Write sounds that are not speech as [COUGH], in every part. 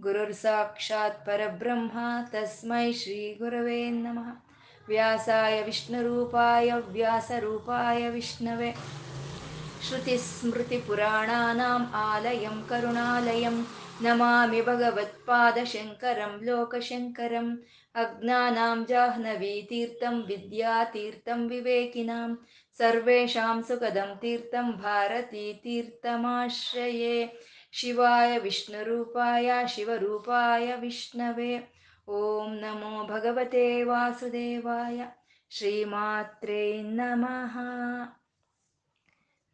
ಗುರುರ್ ಸಾಕ್ಷಾತ್ ಪರಬ್ರಹ್ಮ ತಸ್ಮೈ ಶ್ರೀ ಗುರವೇ ನಮಃ ವ್ಯಾಸಾಯ ವಿಷ್ಣುರೂಪಾಯ ವ್ಯಾಸರೂಪಾಯ ವಿಷ್ಣವೆ श्रुतिस्मृतिपुराणानाम् आलयं करुणालयं नमामि भगवत्पादशङ्करं लोकशङ्करम् अज्ञानां जाह्नवीतीर्थं विद्यातीर्थं विवेकिनां सर्वेषां सुखदं तीर्थं भारतीतीर्थमाश्रये ಶಿವಾಯ ವಿಷ್ಣುರೂಪಾಯ ಶಿವರೂಪಾಯ ವಿಷ್ಣವೇ. ಓಂ ನಮೋ ಭಗವತೆ ವಾಸುದೇವಾಯ. ಶ್ರೀಮಾತ್ರೇ ನಮಃ.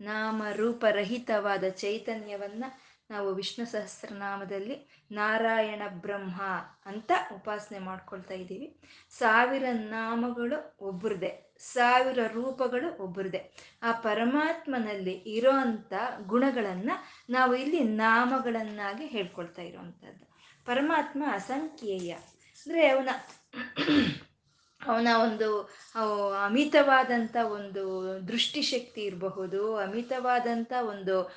ನಾಮ ರೂಪರಹಿತವಾದ ಚೈತನ್ಯವನ್ನ ನಾವು ವಿಷ್ಣು ಸಹಸ್ರನಾಮದಲ್ಲಿ ನಾರಾಯಣ ಬ್ರಹ್ಮ ಅಂತ ಉಪಾಸನೆ ಮಾಡ್ಕೊಳ್ತಾ ಇದ್ದೀವಿ. ಸಾವಿರ ನಾಮಗಳು ಒಬ್ಬರದೇ ಸಾವಿರ ರೂಪಗಳು ಒಬ್ಬರದೇ. ಆ ಪರಮಾತ್ಮನಲ್ಲಿ ಇರೋ ಅಂಥ ಗುಣಗಳನ್ನು ನಾವು ಇಲ್ಲಿ ನಾಮಗಳನ್ನಾಗಿ ಹೇಳ್ಕೊಳ್ತಾ ಇರೋವಂಥದ್ದು. ಪರಮಾತ್ಮ ಅಸಂಖ್ಯೇಯ. ಅಂದರೆ ಅವನ ಅವನ ಒಂದು ಅಮಿತವಾದಂಥ ಒಂದು ದೃಷ್ಟಿಶಕ್ತಿ ಇರಬಹುದು, ಅಮಿತವಾದಂಥ ಒಂದು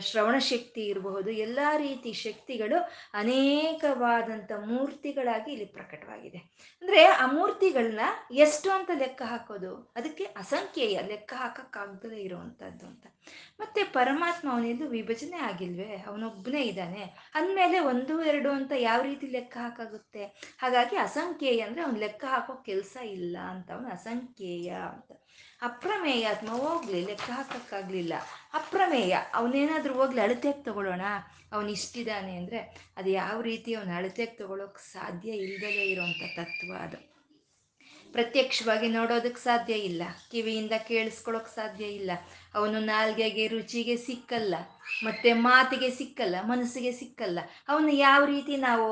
ಶ್ರವಣ ಶಕ್ತಿ ಇರಬಹುದು, ಎಲ್ಲ ರೀತಿ ಶಕ್ತಿಗಳು ಅನೇಕವಾದಂಥ ಮೂರ್ತಿಗಳಾಗಿ ಇಲ್ಲಿ ಪ್ರಕಟವಾಗಿದೆ. ಅಂದರೆ ಆ ಮೂರ್ತಿಗಳನ್ನ ಎಷ್ಟು ಅಂತ ಲೆಕ್ಕ ಹಾಕೋದು? ಅದಕ್ಕೆ ಅಸಂಖ್ಯೆಯ ಲೆಕ್ಕ ಹಾಕಕ್ಕಾಗ್ದಲೇ ಇರುವಂಥದ್ದು ಅಂತ. ಮತ್ತೆ ಪರಮಾತ್ಮ ಅವನಿಂದ ವಿಭಜನೆ ಆಗಿಲ್ವೇ? ಅವನೊಬ್ಬನೇ ಇದ್ದಾನೆ. ಅಂದಮೇಲೆ ಒಂದು, ಎರಡು ಅಂತ ಯಾವ ರೀತಿ ಲೆಕ್ಕ ಹಾಕಾಗುತ್ತೆ? ಹಾಗಾಗಿ ಅಸಂಖ್ಯೆಯ ಅಂದರೆ ಅವ್ನು ಲೆಕ್ಕ ಹಾಕೋ ಕೆಲಸ ಇಲ್ಲ ಅಂತ, ಅವನು ಅಸಂಖ್ಯೇಯ ಅಂತ. ಅಪ್ರಮೇಯ ಆತ್ಮ ಹೋಗ್ಲಿ, ಲೆಕ್ಕ ಹಾಕಕ್ಕಾಗ್ಲಿಲ್ಲ. ಅಪ್ರಮೇಯ, ಅವನೇನಾದ್ರೂ ಹೋಗ್ಲಿ ಅಳತೆಗೆ ತಗೊಳ್ಳೋಣ. ಅವನು ಇಷ್ಟಿದ್ದಾನೆ ಅಂದರೆ, ಅದು ಯಾವ ರೀತಿ ಅವನು ಅಳತೆಗೆ ತಗೊಳ್ಳೋಕೆ ಸಾಧ್ಯ ಇಲ್ಲದಲೇ ಇರೋವಂಥ ತತ್ವ ಅದು. ಪ್ರತ್ಯಕ್ಷವಾಗಿ ನೋಡೋದಕ್ಕೆ ಸಾಧ್ಯ ಇಲ್ಲ. ಕಿವಿಯಿಂದ ಕೇಳಿಸ್ಕೊಳ್ಳೋಕೆ ಸಾಧ್ಯ ಇಲ್ಲ. ಅವನು ನಾಲ್ಗೆಗೆ ರುಚಿಗೆ ಸಿಕ್ಕಲ್ಲ. ಮತ್ತೆ ಮಾತಿಗೆ ಸಿಕ್ಕಲ್ಲ. ಮನಸ್ಸಿಗೆ ಸಿಕ್ಕಲ್ಲ. ಅವನು ಯಾವ ರೀತಿ ನಾವು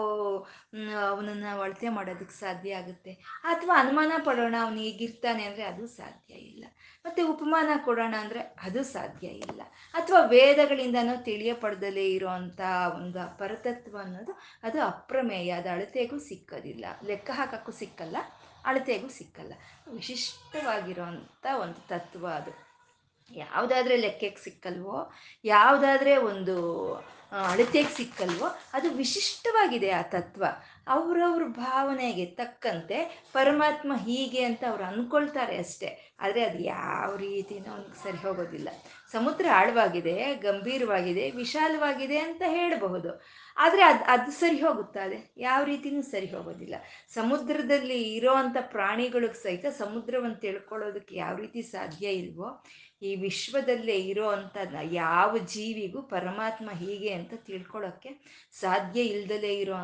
ಅವನನ್ನು ಅಳತೆ ಮಾಡೋದಕ್ಕೆ ಸಾಧ್ಯ ಆಗುತ್ತೆ? ಅಥವಾ ಅನುಮಾನ ಪಡೋಣ, ಅವನು ಹೀಗಿರ್ತಾನೆ ಅಂದರೆ ಅದು ಸಾಧ್ಯ ಇಲ್ಲ. ಮತ್ತೆ ಉಪಮಾನ ಕೊಡೋಣ ಅಂದರೆ ಅದು ಸಾಧ್ಯ ಇಲ್ಲ. ಅಥವಾ ವೇದಗಳಿಂದನೂ ತಿಳಿಯಪಡದಲೇ ಇರೋವಂಥ ಒಂದು ಪರತತ್ವ ಅನ್ನೋದು, ಅದು ಅಪ್ರಮೇಯ, ಅದು ಅಳತೆಗೂ ಸಿಕ್ಕೋದಿಲ್ಲ. ಲೆಕ್ಕ ಹಾಕೋಕ್ಕೂ ಸಿಕ್ಕಲ್ಲ. ಅಳತೆಗೂ ಸಿಕ್ಕಲ್ಲ. ವಿಶಿಷ್ಟವಾಗಿರುವಂಥ ಒಂದು ತತ್ವ ಅದು. ಯಾವುದಾದ್ರೆ ಲೆಕ್ಕಕ್ಕೆ ಸಿಕ್ಕಲ್ವೋ, ಯಾವುದಾದ್ರೆ ಒಂದು ಅಳತೆಗೆ ಸಿಕ್ಕಲ್ವೋ, ಅದು ವಿಶಿಷ್ಟವಾಗಿದೆ ಆ ತತ್ವ. ಅವರವ್ರ ಭಾವನೆಗೆ ತಕ್ಕಂತೆ ಪರಮಾತ್ಮ ಹೀಗೆ ಅಂತ ಅವ್ರು ಅಂದ್ಕೊಳ್ತಾರೆ ಅಷ್ಟೇ. ಆದರೆ ಅದು ಯಾವ ರೀತಿನೂ ಅವ್ನಿಗೆ ಸರಿ ಹೋಗೋದಿಲ್ಲ. ಸಮುದ್ರ ಆಳವಾಗಿದೆ, ಗಂಭೀರವಾಗಿದೆ, ವಿಶಾಲವಾಗಿದೆ ಅಂತ ಹೇಳಬಹುದು. ಆದರೆ ಅದು ಅದು ಸರಿ ಹೋಗುತ್ತಾ ಅದೇ? ಯಾವ ರೀತಿನೂ ಸರಿ ಹೋಗೋದಿಲ್ಲ. ಸಮುದ್ರದಲ್ಲಿ ಇರೋ ಅಂಥ ಪ್ರಾಣಿಗಳಿಗೆ ಸಹಿತ ಸಮುದ್ರವನ್ನು ತಿಳ್ಕೊಳ್ಳೋದಕ್ಕೆ ಯಾವ ರೀತಿ ಸಾಧ್ಯ ಇಲ್ವೋ, ಈ ವಿಶ್ವದಲ್ಲೇ ಇರೋ ಯಾವ ಜೀವಿಗೂ ಪರಮಾತ್ಮ ಹೀಗೆ ಅಂತ ತಿಳ್ಕೊಳ್ಳೋಕ್ಕೆ ಸಾಧ್ಯ ಇಲ್ಲದಲೇ ಇರೋ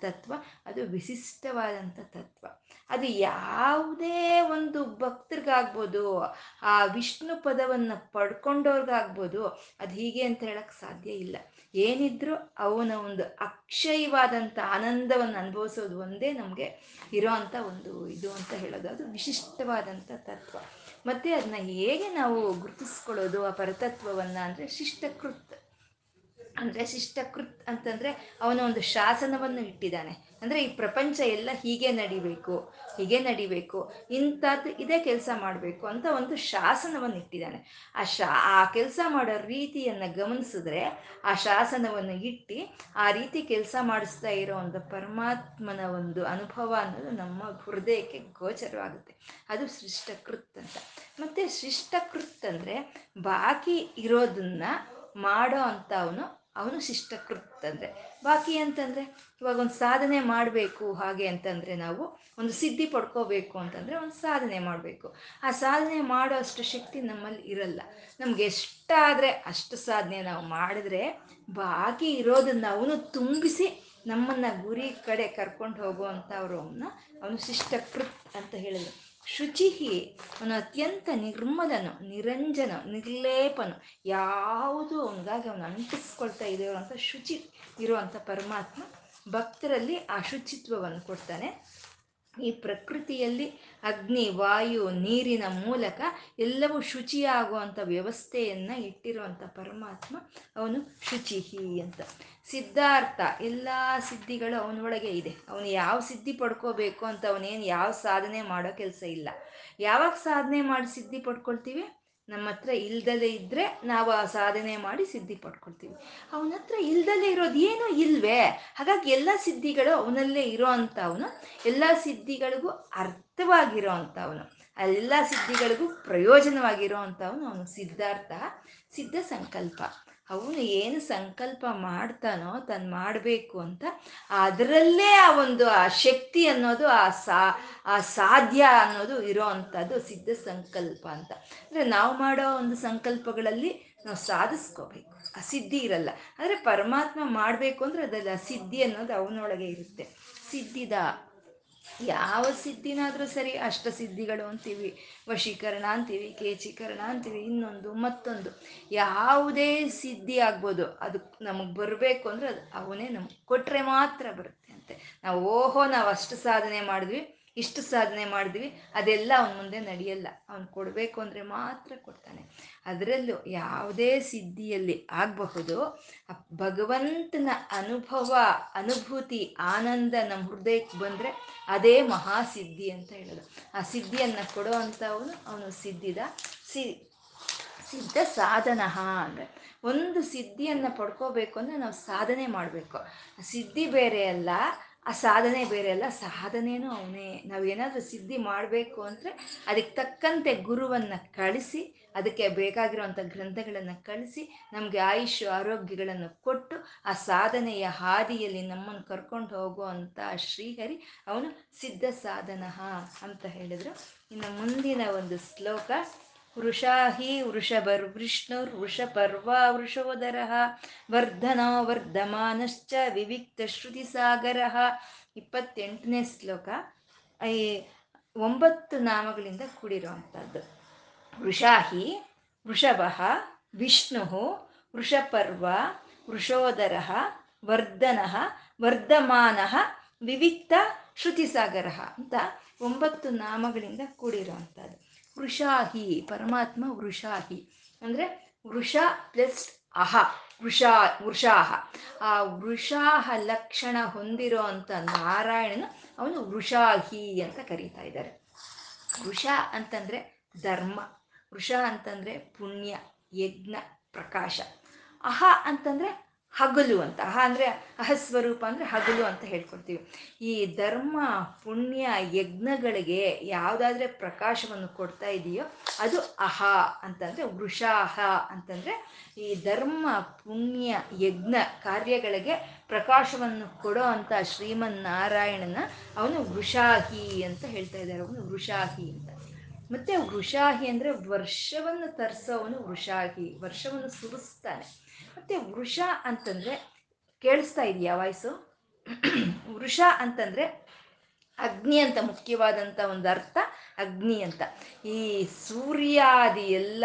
ತತ್ವ, ಅದು ವಿಶಿಷ್ಟವಾದಂಥ ತತ್ವ. ಅದು ಯಾವುದೇ ಒಂದು ಭಕ್ತರಿಗಾಗ್ಬೋದು, ಆ ವಿಷ್ಣು ಪದವನ್ನು ಪಡ್ಕೊಂಡವ್ರಿಗಾಗ್ಬೋದು, ಅದು ಹೀಗೆ ಅಂತ ಹೇಳಕ್ಕೆ ಸಾಧ್ಯ ಇಲ್ಲ. ಏನಿದ್ರು ಅವನ ಒಂದು ಅಕ್ಷಯವಾದಂಥ ಆನಂದವನ್ನು ಅನುಭವಿಸೋದು ಒಂದೇ ನಮಗೆ ಇರೋ ಒಂದು ಇದು ಅಂತ ಹೇಳೋದು. ಅದು ವಿಶಿಷ್ಟವಾದಂಥ ತತ್ವ. ಮತ್ತು ಅದನ್ನ ಹೇಗೆ ನಾವು ಗುರುತಿಸ್ಕೊಳ್ಳೋದು, ಆ ಪರತತ್ವವನ್ನು ಅಂದರೆ ಶಿಷ್ಟಕೃತ್. ಅಂದರೆ ಶಿಷ್ಟಕೃತ್ ಅಂತಂದರೆ ಅವನ ಒಂದು ಶಾಸನವನ್ನು ಇಟ್ಟಿದ್ದಾನೆ. ಅಂದರೆ ಈ ಪ್ರಪಂಚ ಎಲ್ಲ ಹೀಗೆ ನಡಿಬೇಕು ಹೀಗೆ ನಡಿಬೇಕು, ಇಂಥದ್ದು ಇದೇ ಕೆಲಸ ಮಾಡಬೇಕು ಅಂತ ಒಂದು ಶಾಸನವನ್ನು ಇಟ್ಟಿದ್ದಾನೆ. ಆ ಶಾ, ಆ ಕೆಲಸ ಮಾಡೋ ರೀತಿಯನ್ನು ಗಮನಿಸಿದ್ರೆ ಆ ಶಾಸನವನ್ನು ಇಟ್ಟು ಆ ರೀತಿ ಕೆಲಸ ಮಾಡಿಸ್ತಾ ಇರೋ ಒಂದು ಪರಮಾತ್ಮನ ಒಂದು ಅನುಭವ ಅನ್ನೋದು ನಮ್ಮ ಹೃದಯಕ್ಕೆ ಗೋಚರವಾಗುತ್ತೆ. ಅದು ಶಿಷ್ಟಕೃತ್ ಅಂತ. ಮತ್ತು ಶಿಷ್ಟಕೃತ್ ಅಂದರೆ ಬಾಕಿ ಇರೋದನ್ನ ಮಾಡೋ ಅಂತ ಅವನು ಶಿಷ್ಟಕೃತ್ ಅಂದರೆ ಬಾಕಿ ಅಂತಂದರೆ ಇವಾಗ ಒಂದು ಸಾಧನೆ ಮಾಡಬೇಕು ಹಾಗೆ ಅಂತಂದರೆ ನಾವು ಒಂದು ಸಿದ್ಧಿ ಪಡ್ಕೋಬೇಕು ಅಂತಂದರೆ ಒಂದು ಸಾಧನೆ ಮಾಡಬೇಕು. ಆ ಸಾಧನೆ ಮಾಡೋ ಅಷ್ಟು ಶಕ್ತಿ ನಮ್ಮಲ್ಲಿ ಇರಲ್ಲ. ನಮ್ಗೆ ಎಷ್ಟಾದರೆ ಅಷ್ಟು ಸಾಧನೆ ನಾವು ಮಾಡಿದ್ರೆ ಬಾಕಿ ಇರೋದನ್ನು ಅವನು ತುಂಬಿಸಿ ನಮ್ಮನ್ನು ಗುರಿ ಕಡೆ ಕರ್ಕೊಂಡು ಹೋಗುವಂಥವ್ರು ಅವನ್ನ, ಅವನು ಶಿಷ್ಟಕೃತ್ ಅಂತ ಹೇಳಿದ್ರು. ಶುಚಿಹಿ ಅವನು ಅತ್ಯಂತ ನಿರ್ಮಲನು, ನಿರಂಜನ, ನಿರ್ಲೇಪನು, ಯಾವುದು ಅವನಿಗಾಗಿ ಅವನು ಅಂಟಿಸ್ಕೊಳ್ತಾ ಇದೆಯೋ ಅಂತ ಶುಚಿ ಇರುವಂಥ ಪರಮಾತ್ಮ ಭಕ್ತರಲ್ಲಿ ಆ ಶುಚಿತ್ವವನ್ನು ಕೊಡ್ತಾನೆ. ಈ ಪ್ರಕೃತಿಯಲ್ಲಿ ಅಗ್ನಿ, ವಾಯು, ನೀರಿನ ಮೂಲಕ ಎಲ್ಲವೂ ಶುಚಿಯಾಗುವಂಥ ವ್ಯವಸ್ಥೆಯನ್ನು ಇಟ್ಟಿರುವಂಥ ಪರಮಾತ್ಮ ಅವನು ಶುಚಿಹಿ ಅಂತ. ಸಿದ್ಧಾರ್ಥ, ಎಲ್ಲ ಸಿದ್ಧಿಗಳು ಅವನೊಳಗೆ ಇದೆ. ಅವನು ಯಾವ ಸಿದ್ಧಿ ಪಡ್ಕೋಬೇಕು ಅಂತ ಅವನೇನು ಯಾವ ಸಾಧನೆ ಮಾಡೋ ಕೆಲಸ ಇಲ್ಲ. ಯಾವಾಗ ಸಾಧನೆ ಮಾಡಿ ಸಿದ್ಧಿ ಪಡ್ಕೊಳ್ತೀವಿ? ನಮ್ಮ ಹತ್ರ ಇಲ್ದಲೇ ಇದ್ದರೆ ನಾವು ಆ ಸಾಧನೆ ಮಾಡಿ ಸಿದ್ಧಿ ಪಡ್ಕೊಳ್ತೀವಿ. ಅವನ ಹತ್ರ ಇಲ್ದಲೇ ಇರೋದು ಏನೂ ಇಲ್ವೇ? ಹಾಗಾಗಿ ಎಲ್ಲ ಸಿದ್ಧಿಗಳು ಅವನಲ್ಲೇ ಇರೋ ಅವನು ಎಲ್ಲ ಸಿದ್ಧಿಗಳಿಗೂ ಅರ್ಥವಾಗಿರೋ ಅಂಥವನು ಎಲ್ಲ ಸಿದ್ಧಿಗಳಿಗೂ ಪ್ರಯೋಜನವಾಗಿರೋ ಅಂಥವನು ಅವನು ಸಿದ್ಧಾರ್ಥ, ಸಿದ್ಧ ಸಂಕಲ್ಪ. ಅವನು ಏನು ಸಂಕಲ್ಪ ಮಾಡ್ತಾನೋ ತಾನು ಮಾಡಬೇಕು ಅಂತ ಅದರಲ್ಲೇ ಆ ಒಂದು ಆ ಶಕ್ತಿ ಅನ್ನೋದು, ಆ ಸಾ, ಆ ಸಾಧ್ಯ ಅನ್ನೋದು ಇರೋ ಅಂಥದ್ದು ಸಿದ್ಧ ಸಂಕಲ್ಪ ಅಂತ. ಅಂದರೆ ನಾವು ಮಾಡೋ ಒಂದು ಸಂಕಲ್ಪಗಳಲ್ಲಿ ನಾವು ಸಾಧಿಸ್ಕೋಬೇಕು. ಆ ಸಿದ್ಧಿ ಇರಲ್ಲ. ಆದರೆ ಪರಮಾತ್ಮ ಮಾಡಬೇಕು ಅಂದರೆ ಅದರಲ್ಲಿ ಆ ಸಿದ್ಧಿ ಅನ್ನೋದು ಅವನೊಳಗೆ ಇರುತ್ತೆ. ಸಿದ್ಧಿದ ಯಾವ ಸಿದ್ಧಿನಾದರೂ ಸರಿ ಅಷ್ಟ ಸಿದ್ಧಿಗಳು ಅಂತೀವಿ. ವಶೀಕರಣ ಅಂತೀವಿ, ಕೇಚೀಕರಣ ಅಂತೀವಿ, ಇನ್ನೊಂದು, ಮತ್ತೊಂದು. ಯಾವುದೇ ಸಿದ್ಧಿ ಆಗ್ಬೋದು, ಅದು ನಮಗೆ ಬರಬೇಕು ಅಂದರೆ ಅದು ಅವನೇ ನಮ್ಗೆ ಕೊಟ್ಟರೆ ಮಾತ್ರ ಬರುತ್ತೆ ಅಂತೆ. ನಾವು ಓಹೋ, ನಾವು ಅಷ್ಟು ಸಾಧನೆ ಮಾಡಿದ್ವಿ ಇಷ್ಟು ಸಾಧನೆ ಮಾಡಿದ್ವಿ, ಅದೆಲ್ಲ ಅವನ ಮುಂದೆ ನಡೆಯಲ್ಲ. ಅವನು ಕೊಡಬೇಕು ಅಂದರೆ ಮಾತ್ರ ಕೊಡ್ತಾನೆ. ಅದರಲ್ಲೂ ಯಾವುದೇ ಸಿದ್ಧಿಯಲ್ಲಿ ಆಗಬಹುದು ಭಗವಂತನ ಅನುಭವ, ಅನುಭೂತಿ, ಆನಂದ ನಮ್ಮ ಹೃದಯಕ್ಕೆ ಬಂದರೆ ಅದೇ ಮಹಾಸಿದ್ಧಿ ಅಂತ ಹೇಳೋದು. ಆ ಸಿದ್ಧಿಯನ್ನು ಕೊಡೋ ಅಂಥವನು ಅವನು ಸಿದ್ಧಿದ, ಸಿ, ಸಿದ್ಧ ಸಾಧನ ಅಂದರೆ ಒಂದು ಸಿದ್ಧಿಯನ್ನು ಪಡ್ಕೋಬೇಕು ಅಂದರೆ ನಾವು ಸಾಧನೆ ಮಾಡಬೇಕು. ಸಿದ್ಧಿ ಬೇರೆ ಅಲ್ಲ ಆ ಸಾಧನೆ ಬೇರೆ ಅಲ್ಲ ಸಾಧನೆಯೂ ಅವನೇ. ನಾವೇನಾದರೂ ಸಿದ್ಧಿ ಮಾಡಬೇಕು ಅಂದರೆ ಅದಕ್ಕೆ ತಕ್ಕಂತೆ ಗುರುವನ್ನು ಕಳಿಸಿ, ಅದಕ್ಕೆ ಬೇಕಾಗಿರುವಂಥ ಗ್ರಂಥಗಳನ್ನು ಕಳಿಸಿ, ನಮಗೆ ಆಯುಷ್, ಆರೋಗ್ಯಗಳನ್ನು ಕೊಟ್ಟು ಆ ಸಾಧನೆಯ ಹಾದಿಯಲ್ಲಿ ನಮ್ಮನ್ನು ಕರ್ಕೊಂಡು ಹೋಗುವಂಥ ಶ್ರೀಹರಿ ಅವನು ಸಿದ್ಧ ಸಾಧನ ಅಂತ ಹೇಳಿದರು. ಇನ್ನು ಮುಂದಿನ ಒಂದು ಶ್ಲೋಕ ವೃಷಾಹಿ ವೃಷಭರ್ ವಿಷ್ಣುರ್ ವೃಷಪರ್ವ ವೃಷೋದರ ವರ್ಧನೋ ವರ್ಧಮಾನಶ್ಚ ವಿವಿಕ್ತ ಶ್ರುತಿಸಾಗರ ಇಪ್ಪತ್ತೆಂಟನೇ ಶ್ಲೋಕ. ಐ, ಒಂಬತ್ತು ನಾಮಗಳಿಂದ ಕೂಡಿರುವಂಥದ್ದು. ವೃಷಾಹಿ ವೃಷಭ ವಿಷ್ಣು ವೃಷಪರ್ವ ವೃಷೋದರ ವರ್ಧನ ವರ್ಧಮಾನ ವಿವಿಕ್ತ ಶ್ರುತಿಸಾಗರ ಅಂತ ಒಂಬತ್ತು ನಾಮಗಳಿಂದ ಕೂಡಿರುವಂಥದ್ದು. ವೃಷಾಹಿ, ಪರಮಾತ್ಮ ವೃಷಾಹಿ. ಅಂದರೆ ವೃಷ ಪ್ಲಸ್ ಅಹ, ವೃಷಾ, ವೃಷಾಹ. ಆ ವೃಷಾಹ ಲಕ್ಷಣ ಹೊಂದಿರೋ ಅಂಥ ನಾರಾಯಣನ ಅವನು ವೃಷಾಹಿ ಅಂತ ಕರೀತಾ ಇದ್ದಾರೆ. ವೃಷ ಅಂತಂದರೆ ಧರ್ಮ, ವೃಷ ಅಂತಂದರೆ ಪುಣ್ಯ, ಯಜ್ಞ, ಪ್ರಕಾಶ. ಅಹ ಅಂತಂದರೆ ಹಗಲು ಅಂತ. ಅಂದರೆ ಅಹಸ್ವರೂಪ ಅಂದರೆ ಹಗಲು ಅಂತ ಹೇಳ್ಕೊಡ್ತೀವಿ. ಈ ಧರ್ಮ, ಪುಣ್ಯ, ಯಜ್ಞಗಳಿಗೆ ಯಾವುದಾದ್ರೆ ಪ್ರಕಾಶವನ್ನು ಕೊಡ್ತಾ ಇದೆಯೋ ಅದು ಅಹ ಅಂತಂದರೆ ವೃಷಾಹ ಅಂತಂದರೆ ಈ ಧರ್ಮ, ಪುಣ್ಯ, ಯಜ್ಞ ಕಾರ್ಯಗಳಿಗೆ ಪ್ರಕಾಶವನ್ನು ಕೊಡೋ ಶ್ರೀಮನ್ ಶ್ರೀಮನ್ನಾರಾಯಣನ ಅವನು ವೃಷಾಹಿ ಅಂತ ಹೇಳ್ತಾ ಇದ್ದಾರೆ. ಅವನು ವೃಷಾಹಿ ಅಂತ. ಮತ್ತು ವೃಷಾಹಿ ಅಂದರೆ ವರ್ಷವನ್ನು ತರಿಸೋವನು ವೃಷಾಹಿ, ವರ್ಷವನ್ನು ಸುರಿಸ್ತಾನೆ. ಮತ್ತೆ ವೃಷ ಅಂತಂದರೆ, ಕೇಳಿಸ್ತಾ ಇದೆಯಾ ವಾಯ್ಸು? [CLEARS THROAT] ವೃಷ ಅಂತಂದರೆ ಅಗ್ನಿ ಅಂತ ಮುಖ್ಯವಾದಂಥ ಒಂದು ಅರ್ಥ, ಅಗ್ನಿ ಅಂತ. ಈ ಸೂರ್ಯಾದಿ ಎಲ್ಲ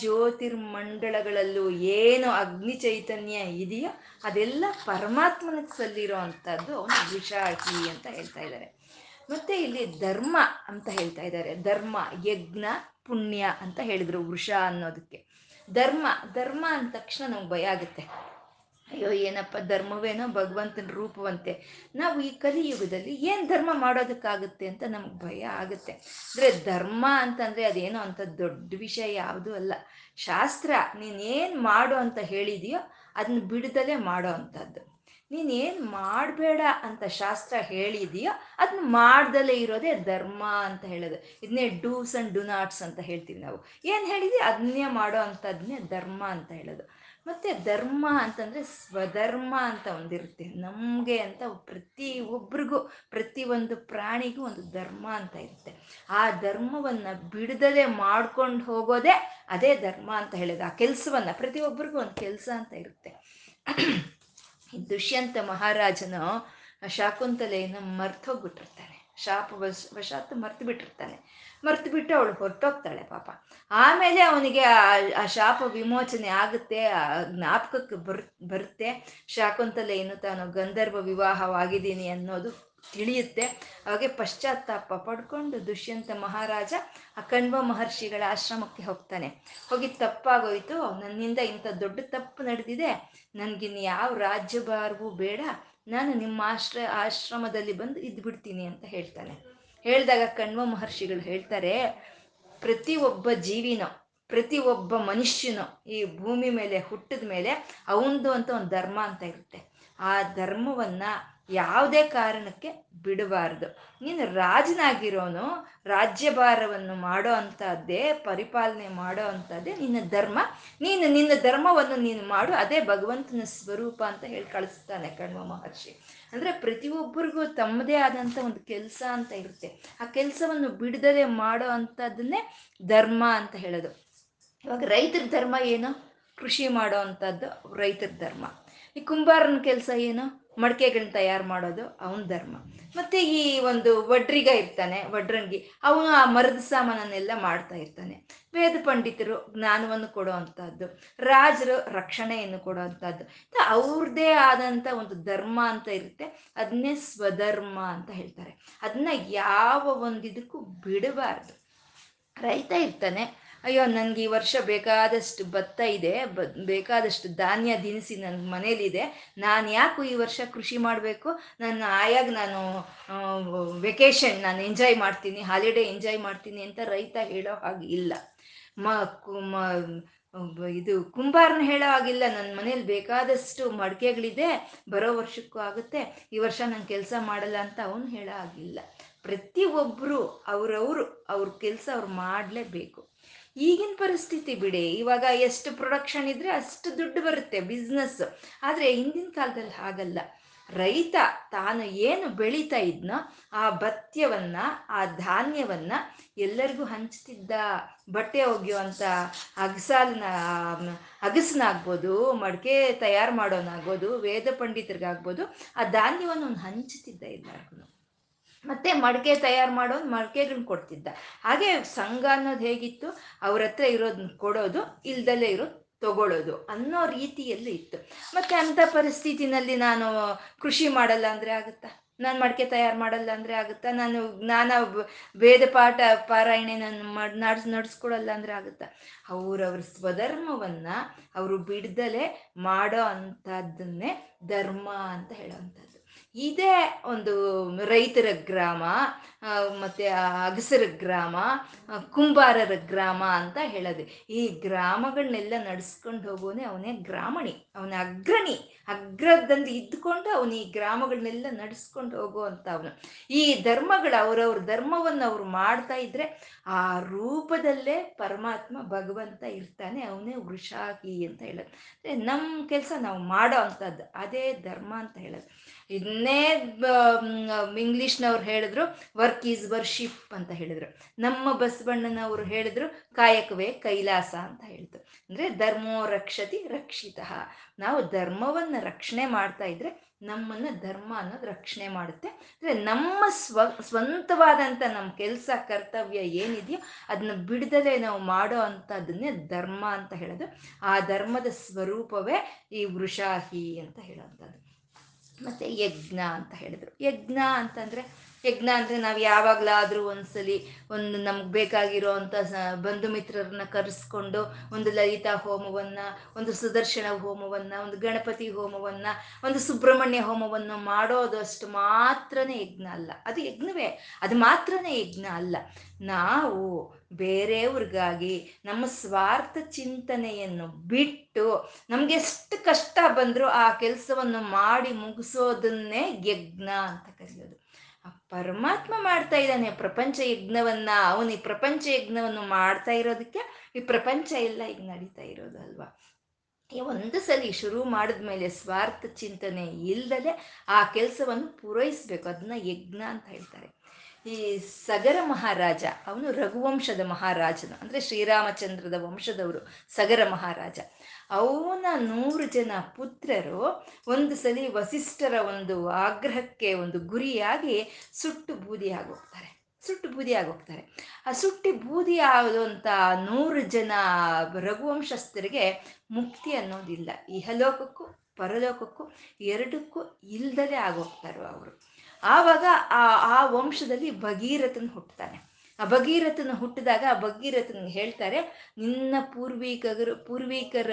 ಜ್ಯೋತಿರ್ಮಂಡಳಗಳಲ್ಲೂ ಏನು ಅಗ್ನಿ ಚೈತನ್ಯ ಇದೆಯೋ ಅದೆಲ್ಲ ಪರಮಾತ್ಮನಿಗೆ ಸಲ್ಲಿರೋ ಅಂಥದ್ದು ಅವನು ವೃಷಾಹಿ ಅಂತ ಹೇಳ್ತಾ ಇದ್ದಾರೆ. ಮತ್ತೆ ಇಲ್ಲಿ ಧರ್ಮ ಅಂತ ಹೇಳ್ತಾ ಇದ್ದಾರೆ. ಧರ್ಮ, ಯಜ್ಞ, ಪುಣ್ಯ ಅಂತ ಹೇಳಿದ್ರು ವೃಷ ಅನ್ನೋದಕ್ಕೆ. ಧರ್ಮ ಧರ್ಮ ಅಂದ ತಕ್ಷಣ ನಮ್ಗೆ ಭಯ ಆಗುತ್ತೆ. ಅಯ್ಯೋ, ಏನಪ್ಪ, ಧರ್ಮವೇನೋ ಭಗವಂತನ ರೂಪವಂತೆ. ನಾವು ಈ ಕಲಿಯುಗದಲ್ಲಿ ಏನು ಧರ್ಮ ಮಾಡೋದಕ್ಕಾಗುತ್ತೆ ಅಂತ ನಮ್ಗೆ ಭಯ ಆಗುತ್ತೆ. ಅಂದರೆ ಧರ್ಮ ಅಂತಂದರೆ ಅದೇನೋ ಅಂತ ದೊಡ್ಡ ವಿಷಯ, ಯಾವುದೂ ಅಲ್ಲ. ಶಾಸ್ತ್ರ ನೀನೇನು ಮಾಡು ಅಂತ ಹೇಳಿದೆಯೋ ಅದನ್ನ ಬಿಡದಲೇ ಮಾಡೋ ಅಂಥದ್ದು ನೀನೇನು ಮಾಡಬೇಡ ಅಂತ ಶಾಸ್ತ್ರ ಹೇಳಿದೀಯೋ ಅದನ್ನ ಮಾಡ್ದಲೇ ಇರೋದೇ ಧರ್ಮ ಅಂತ ಹೇಳೋದು. ಇದನ್ನೇ ಡೂಸ್ ಆ್ಯಂಡ್ ಡು ನಾಟ್ಸ್ ಅಂತ ಹೇಳ್ತೀವಿ ನಾವು. ಏನು ಹೇಳಿದ್ವಿ ಅದನ್ನೇ ಮಾಡೋ ಅಂಥದ್ದನ್ನೇ ಧರ್ಮ ಅಂತ ಹೇಳೋದು. ಮತ್ತು ಧರ್ಮ ಅಂತಂದರೆ ಸ್ವಧರ್ಮ ಅಂತ ಒಂದಿರುತ್ತೆ ನಮಗೆ ಅಂತ ಪ್ರತಿ ಒಬ್ರಿಗೂ ಪ್ರತಿಯೊಂದು ಪ್ರಾಣಿಗೂ ಒಂದು ಧರ್ಮ ಅಂತ ಇರುತ್ತೆ. ಆ ಧರ್ಮವನ್ನು ಬಿಡದಲೇ ಮಾಡ್ಕೊಂಡು ಹೋಗೋದೇ ಅದೇ ಧರ್ಮ ಅಂತ ಹೇಳೋದು. ಆ ಕೆಲಸವನ್ನು ಪ್ರತಿಯೊಬ್ಬರಿಗೂ ಒಂದು ಕೆಲಸ ಅಂತ ಇರುತ್ತೆ. ದುಷ್ಯಂತ ಮಹಾರಾಜನು ಶಾಕುಂತಲೆಯನ್ನು ಮರ್ತೋಗ್ಬಿಟ್ಟಿರ್ತಾನೆ. ಶಾಪ ವಶ, ವಶಾತ್ ಮರ್ತು ಬಿಟ್ಟಿರ್ತಾನೆ ಮರ್ತು ಬಿಟ್ಟು ಅವಳು ಹೊರಟೋಗ್ತಾಳೆ ಪಾಪ. ಆಮೇಲೆ ಅವನಿಗೆ ಆ ಶಾಪ ವಿಮೋಚನೆ ಆಗುತ್ತೆ, ಆ ಜ್ಞಾಪಕಕ್ಕೆ ಬರ್, ಬರುತ್ತೆ. ಶಾಕುಂತಲೆಯನ್ನು ತಾನು ಗಂಧರ್ವ ವಿವಾಹವಾಗಿದ್ದೀನಿ ಅನ್ನೋದು ತಿಳಿಯುತ್ತೆ. ಹಾಗೆ ಪಶ್ಚಾತ್ತಾಪ ಪಡ್ಕೊಂಡು ದುಷ್ಯಂತ ಮಹಾರಾಜ ಆ ಕಣ್ವ ಮಹರ್ಷಿಗಳ ಆಶ್ರಮಕ್ಕೆ ಹೋಗ್ತಾನೆ. ಹೋಗಿ ತಪ್ಪಾಗೋಯ್ತು. ನನ್ನಿಂದ ಇಂಥ ದೊಡ್ಡ ತಪ್ಪು ನಡೆದಿದೆ. ನನಗಿನ್ನು ಯಾವ ರಾಜ್ಯಭಾರವೂ ಬೇಡ. ನಾನು ನಿಮ್ಮ ಆಶ್ರ, ಆಶ್ರಮದಲ್ಲಿ ಬಂದು ಇದ್ಬಿಡ್ತೀನಿ ಅಂತ ಹೇಳ್ತಾನೆ. ಹೇಳಿದಾಗ ಕಣ್ವ ಮಹರ್ಷಿಗಳು ಹೇಳ್ತಾರೆ ಪ್ರತಿ ಒಬ್ಬ ಜೀವಿನೋ ಪ್ರತಿ ಒಬ್ಬ ಮನುಷ್ಯನೋ ಈ ಭೂಮಿ ಮೇಲೆ ಹುಟ್ಟಿದ ಮೇಲೆ ಅವನದು ಅಂತ ಒಂದು ಧರ್ಮ ಅಂತ ಇರುತ್ತೆ. ಆ ಧರ್ಮವನ್ನ ಯಾವುದೇ ಕಾರಣಕ್ಕೆ ಬಿಡಬಾರ್ದು. ನೀನು ರಾಜನಾಗಿರೋನು, ರಾಜ್ಯಭಾರವನ್ನು ಮಾಡೋ ಅಂಥದ್ದೇ, ಪರಿಪಾಲನೆ ಮಾಡೋ ಅಂಥದ್ದೇ ನಿನ್ನ ಧರ್ಮ. ನೀನು ನಿನ್ನ ಧರ್ಮವನ್ನು ನೀನು ಮಾಡು, ಅದೇ ಭಗವಂತನ ಸ್ವರೂಪ ಅಂತ ಹೇಳಿ ಕಳಿಸ್ತಾನೆ ಕಣ್ವ ಮಹರ್ಷಿ. ಅಂದರೆ ಪ್ರತಿಯೊಬ್ಬರಿಗೂ ತಮ್ಮದೇ ಆದಂಥ ಒಂದು ಕೆಲಸ ಅಂತ ಇರುತ್ತೆ. ಆ ಕೆಲಸವನ್ನು ಬಿಡದಲೆ ಮಾಡೋ ಅಂಥದ್ದನ್ನೇ ಧರ್ಮ ಅಂತ ಹೇಳೋದು. ಇವಾಗ ರೈತರ ಧರ್ಮ ಏನು? ಕೃಷಿ ಮಾಡೋ ಅಂಥದ್ದು ರೈತರ ಧರ್ಮ. ಈ ಕುಂಬಾರನ ಕೆಲಸ ಏನು? ಮಡಿಕೆಗಳನ್ನ ತಯಾರು ಮಾಡೋದು ಅವನ ಧರ್ಮ. ಮತ್ತೆ ಈ ಒಂದು ವಡ್ರಿಗ ಇರ್ತಾನೆ, ವಡ್ರಂಗಿ. ಅವನು ಆ ಮರದ ಸಾಮಾನನ್ನೆಲ್ಲ ಮಾಡ್ತಾ ಇರ್ತಾನೆ. ವೇದ ಪಂಡಿತರು ಜ್ಞಾನವನ್ನು ಕೊಡೋ ಅಂಥದ್ದು ರಾಜರು ರಕ್ಷಣೆಯನ್ನು ಕೊಡುವಂಥದ್ದು ಅವ್ರದ್ದೇ ಆದಂಥ ಒಂದು ಧರ್ಮ ಅಂತ ಇರುತ್ತೆ ಅದನ್ನೇ ಸ್ವಧರ್ಮ ಅಂತ ಹೇಳ್ತಾರೆ. ಅದನ್ನ ಯಾವ ಒಂದಿದಕ್ಕೂ ಬಿಡಬಾರ್ದು. ರೈತ ಇರ್ತಾನೆ ಅಯ್ಯೋ, ನನಗೆ ಈ ವರ್ಷ ಬೇಕಾದಷ್ಟು ಭತ್ತ ಇದೆ, ಬ, ಬೇಕಾದಷ್ಟು ಧಾನ್ಯ ದಿನಸಿ ನನ್ನ ಮನೇಲಿದೆ. ನಾನು ಯಾಕೆ ಈ ವರ್ಷ ಕೃಷಿ ಮಾಡಬೇಕು? ನನ್ನ ಆಯಾಗ ನಾನು ವೆಕೇಷನ್ ನಾನು ಎಂಜಾಯ್ ಮಾಡ್ತೀನಿ ಹಾಲಿಡೇ ಎಂಜಾಯ್ ಮಾಡ್ತೀನಿ ಅಂತ ರೈತ ಹೇಳೋ ಹಾಗೆ ಇಲ್ಲ. ಮ ಇದು ಕುಂಬಾರನ ಹೇಳೋ ಹಾಗಿಲ್ಲ. ನನ್ನ ಮನೇಲಿ ಬೇಕಾದಷ್ಟು ಮಡಿಕೆಗಳಿದೆ, ಬರೋ ವರ್ಷಕ್ಕೂ ಆಗುತ್ತೆ, ಈ ವರ್ಷ ನಾನು ಕೆಲಸ ಮಾಡಲ್ಲ ಅಂತ ಅವನು ಹೇಳೋ ಹಾಗಿಲ್ಲ. ಪ್ರತಿಯೊಬ್ಬರು ಅವರವರು ಅವ್ರ ಕೆಲಸ ಅವ್ರು ಮಾಡಲೇಬೇಕು. ಈಗಿನ ಪರಿಸ್ಥಿತಿ ಬಿಡಿ. ಇವಾಗ ಎಷ್ಟು ಪ್ರೊಡಕ್ಷನ್ ಇದ್ರೆ ಅಷ್ಟು ದುಡ್ಡು ಬರುತ್ತೆ ಬಿಸ್ನೆಸ್ ಆದರೆ ಹಿಂದಿನ ಕಾಲದಲ್ಲಿ ಹಾಗಲ್ಲ. ರೈತ ತಾನು ಏನು ಬೆಳೀತಾ ಇದ್ನೋ ಆ ಭತ್ಯವನ್ನ ಆ ಧಾನ್ಯವನ್ನ ಎಲ್ಲರಿಗೂ ಹಂಚ್ತಿದ್ದ. ಬಟ್ಟೆ ಒಗೆಯುವಂಥ ಅಗಸಾಲನ ಅಗಸನಾಗ್ಬೋದು, ಮಡಿಕೆ ತಯಾರು ಮಾಡೋನಾಗ್ಬೋದು, ವೇದ ಪಂಡಿತರಿಗಾಗ್ಬೋದು, ಆ ಧಾನ್ಯವನ್ನು ಅವ್ನು ಹಂಚ್ತಿದ್ದ ಎಲ್ಲರಿಗೂ ಮತ್ತೆ ಮಡಿಕೆ ತಯಾರು ಮಾಡೋ ಮಡಿಕೆಗಳನ್ನ ಕೊಡ್ತಿದ್ದ. ಹಾಗೆ ಸಂಘ ಅನ್ನೋದು ಹೇಗಿತ್ತು? ಅವ್ರ ಹತ್ರ ಇರೋದನ್ನ ಕೊಡೋದು, ಇಲ್ದಲ್ಲೇ ಇರೋದು ತಗೊಳ್ಳೋದು ಅನ್ನೋ ರೀತಿಯಲ್ಲಿ ಇತ್ತು. ಮತ್ತೆ ಅಂಥ ಪರಿಸ್ಥಿತಿನಲ್ಲಿ ನಾನು ಕೃಷಿ ಮಾಡಲ್ಲ ಅಂದರೆ ಆಗುತ್ತಾ? ನಾನು ಮಡಿಕೆ ತಯಾರು ಮಾಡಲ್ಲ ಅಂದರೆ ಆಗುತ್ತಾ? ನಾನು ಜ್ಞಾನ ವೇದ ಪಾಠ, ಪಾರಾಯಣೆ ನಾನು ಮಾಡಿ, ನಡ್ಸ್ ನಡ್ಸ್ಕೊಡಲ್ಲ ಅಂದರೆ ಆಗುತ್ತಾ? ಅವ್ರವ್ರ ಸ್ವಧರ್ಮವನ್ನು ಅವರು ಬಿಡ್ದಲೆ ಮಾಡೋ ಅಂಥದ್ದನ್ನೇ ಧರ್ಮ ಅಂತ ಹೇಳೋ ಇದೇ ಒಂದು ರೈತರ ಗ್ರಾಮ ಮತ್ತು ಅಗಸರ ಗ್ರಾಮ ಕುಂಬಾರರ ಗ್ರಾಮ ಅಂತ ಹೇಳೋದು. ಈ ಗ್ರಾಮಗಳನ್ನೆಲ್ಲ ನಡ್ಸ್ಕೊಂಡು ಹೋಗೋನೆ ಅವನೇ ಗ್ರಾಮಣಿ, ಅವನ ಅಗ್ರಣಿ. ಅಗ್ರದಂದು ಇದ್ದುಕೊಂಡು ಅವನು ಈ ಗ್ರಾಮಗಳನ್ನೆಲ್ಲ ನಡ್ಸ್ಕೊಂಡು ಹೋಗುವಂತ ಅವನು ಈ ಧರ್ಮಗಳು, ಅವರವ್ರ ಧರ್ಮವನ್ನು ಅವ್ರು ಮಾಡ್ತಾ ಇದ್ರೆ ಆ ರೂಪದಲ್ಲೇ ಪರಮಾತ್ಮ ಭಗವಂತ ಇರ್ತಾನೆ, ಅವನೇ ವೃಷಾಹಿ ಅಂತ ಹೇಳೋದು. ನಮ್ಮ ಕೆಲಸ ನಾವು ಮಾಡೋ ಅಂಥದ್ದು, ಅದೇ ಧರ್ಮ ಅಂತ ಹೇಳೋದು. ಇದನ್ನೇ ಇಂಗ್ಲೀಷ್ನವ್ರು ಹೇಳಿದ್ರು ವರ್ಕ್ ಈಸ್ ವರ್ಷಿಪ್ ಅಂತ ಹೇಳಿದ್ರು. ನಮ್ಮ ಬಸವಣ್ಣನವರು ಹೇಳಿದ್ರು, ಕಾಯಕವೇ ಕೈಲಾಸ ಅಂತ ಹೇಳಿದ್ರು. ಅಂದರೆ ಧರ್ಮೋ ರಕ್ಷತಿ ರಕ್ಷಿತ. ನಾವು ಧರ್ಮವನ್ನು ರಕ್ಷಣೆ ಮಾಡ್ತಾ ಇದ್ರೆ ನಮ್ಮನ್ನು ಧರ್ಮ ಅನ್ನೋದು ರಕ್ಷಣೆ ಮಾಡುತ್ತೆ. ಅಂದರೆ ನಮ್ಮ ಸ್ವ ಸ್ವಂತವಾದಂಥ ನಮ್ಮ ಕೆಲಸ, ಕರ್ತವ್ಯ ಏನಿದೆಯೋ ಅದನ್ನ ಬಿಡದಲೇ ನಾವು ಮಾಡೋ ಅಂಥದ್ದನ್ನೇ ಧರ್ಮ ಅಂತ ಹೇಳೋದು. ಆ ಧರ್ಮದ ಸ್ವರೂಪವೇ ಈ ವೃಷಾಹಿ ಅಂತ ಹೇಳೋವಂಥದ್ದು. ಮತ್ತು ಯಜ್ಞ ಅಂತ ಹೇಳಿದ್ರು. ಯಜ್ಞ ಅಂತಂದರೆ ಯಜ್ಞ ಅಂದರೆ ನಾವು ಯಾವಾಗಲಾದರೂ ಒಂದ್ಸಲಿ ಒಂದು ನಮ್ಗೆ ಬೇಕಾಗಿರೋ ಅಂಥ ಬಂಧು ಮಿತ್ರರನ್ನ ಕರೆಸ್ಕೊಂಡು ಒಂದು ಲಲಿತಾ ಹೋಮವನ್ನು, ಒಂದು ಸುದರ್ಶನ ಹೋಮವನ್ನು, ಒಂದು ಗಣಪತಿ ಹೋಮವನ್ನು, ಒಂದು ಸುಬ್ರಹ್ಮಣ್ಯ ಹೋಮವನ್ನು ಮಾಡೋದಷ್ಟು ಮಾತ್ರನೇ ಯಜ್ಞ ಅಲ್ಲ. ಅದು ಯಜ್ಞವೇ. ಅದು ಮಾತ್ರನೇ ಯಜ್ಞ ಅಲ್ಲ. ನಾವು ಬೇರೆಯವ್ರಿಗಾಗಿ ನಮ್ಮ ಸ್ವಾರ್ಥ ಚಿಂತನೆಯನ್ನು ಬಿಟ್ಟು ನಮ್ಗೆ ಎಷ್ಟು ಕಷ್ಟ ಬಂದರೂ ಆ ಕೆಲಸವನ್ನು ಮಾಡಿ ಮುಗಿಸೋದನ್ನೇ ಯಜ್ಞ ಅಂತ ಕರೆಯೋದು. ಪರಮಾತ್ಮ ಮಾಡ್ತಾ ಇದ್ದಾನೆ. ಪ್ರಪಂಚ ಯಜ್ಞವನ್ನ, ಅವನು ಈ ಪ್ರಪಂಚ ಯಜ್ಞವನ್ನು ಮಾಡ್ತಾ ಇರೋದಕ್ಕೆ ಈ ಪ್ರಪಂಚ ಎಲ್ಲ ಈಗ ನಡೀತಾ ಇರೋದು ಅಲ್ವಾ? ಒಂದು ಸಲ ಶುರು ಮಾಡಿದ್ಮೇಲೆ ಸ್ವಾರ್ಥ ಚಿಂತನೆ ಇಲ್ಲದೆ ಆ ಕೆಲಸವನ್ನು ಪೂರೈಸ್ಬೇಕು. ಅದನ್ನ ಯಜ್ಞ ಅಂತ ಹೇಳ್ತಾರೆ. ಈ ಸಗರ ಮಹಾರಾಜ, ಅವನು ರಘುವಂಶದ ಮಹಾರಾಜನು, ಅಂದರೆ ಶ್ರೀರಾಮಚಂದ್ರದ ವಂಶದವರು, ಸಗರ ಮಹಾರಾಜ. ಅವನ ನೂರು ಜನ ಪುತ್ರರು ಒಂದು ಸಲಿ ವಸಿಷ್ಠರ ಒಂದು ಆಗ್ರಹಕ್ಕೆ ಒಂದು ಗುರಿಯಾಗಿ ಸುಟ್ಟು ಬೂದಿ ಆಗೋಗ್ತಾರೆ, ಸುಟ್ಟು ಬೂದಿ ಆಗೋಗ್ತಾರೆ. ಆ ಸುಟ್ಟಿ ಬೂದಿ ಆದಂಥ ನೂರು ಜನ ರಘುವಂಶಸ್ಥರಿಗೆ ಮುಕ್ತಿ ಅನ್ನೋದಿಲ್ಲ. ಇಹಲೋಕಕ್ಕೂ ಪರಲೋಕಕ್ಕೂ ಎರಡಕ್ಕೂ ಇಲ್ದಲೇ ಆಗೋಗ್ತಾರೋ ಅವರು. ಆವಾಗ ಆ ಆ ವಂಶದಲ್ಲಿ ಭಗೀರಥನ್ ಹುಟ್ಟುತ್ತಾನೆ ಆ ಭಗೀರಥನ ಹುಟ್ಟಿದಾಗ ಆ ಭಗೀರಥನ್ ಹೇಳ್ತಾರೆ, ನಿನ್ನ ಪೂರ್ವಿಕರು, ಪೂರ್ವಿಕರ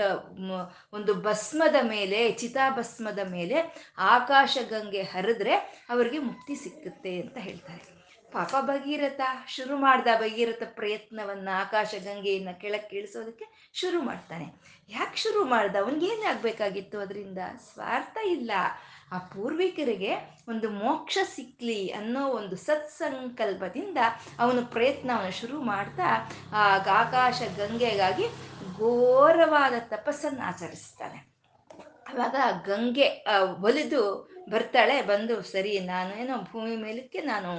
ಒಂದು ಭಸ್ಮದ ಮೇಲೆ, ಚಿತಾಭಸ್ಮದ ಮೇಲೆ ಆಕಾಶ ಗಂಗೆ ಹರಿದ್ರೆ ಅವರಿಗೆ ಮುಕ್ತಿ ಸಿಕ್ಕುತ್ತೆ ಅಂತ ಹೇಳ್ತಾರೆ. ಪಾಪ ಭಗೀರಥ, ಶುರು ಮಾಡ್ದ ಭಗೀರಥ ಪ್ರಯತ್ನವನ್ನ ಆಕಾಶ ಗಂಗೆಯನ್ನ ಕೆಳಕ್ಕೆ ಇಳಿಸೋದಕ್ಕೆ ಶುರು ಮಾಡ್ತಾನೆ. ಯಾಕೆ ಶುರು ಮಾಡ್ದ? ಅವನಿಗೇನೇ ಆಗಬೇಕಾಗಿತ್ತು ಅದರಿಂದ? ಸ್ವಾರ್ಥ ಇಲ್ಲ. ಆ ಪೂರ್ವಿಕರಿಗೆ ಒಂದು ಮೋಕ್ಷ ಸಿಕ್ಲಿ ಅನ್ನೋ ಒಂದು ಸತ್ಸಂಕಲ್ಪದಿಂದ ಅವನು ಪ್ರಯತ್ನವನ್ನು ಶುರು ಮಾಡ್ತಾ ಆಕಾಶ ಗಂಗೆಗಾಗಿ ಘೋರವಾದ ತಪಸ್ಸನ್ನು ಆಚರಿಸ್ತಾನೆ. ಅವಾಗ ಗಂಗೆ ಒಲಿದು ಬರ್ತಾಳೆ, ಬಂದು ಸರಿ, ನಾನು ಏನೋ ಭೂಮಿ ಮೇಲಕ್ಕೆ ನಾನು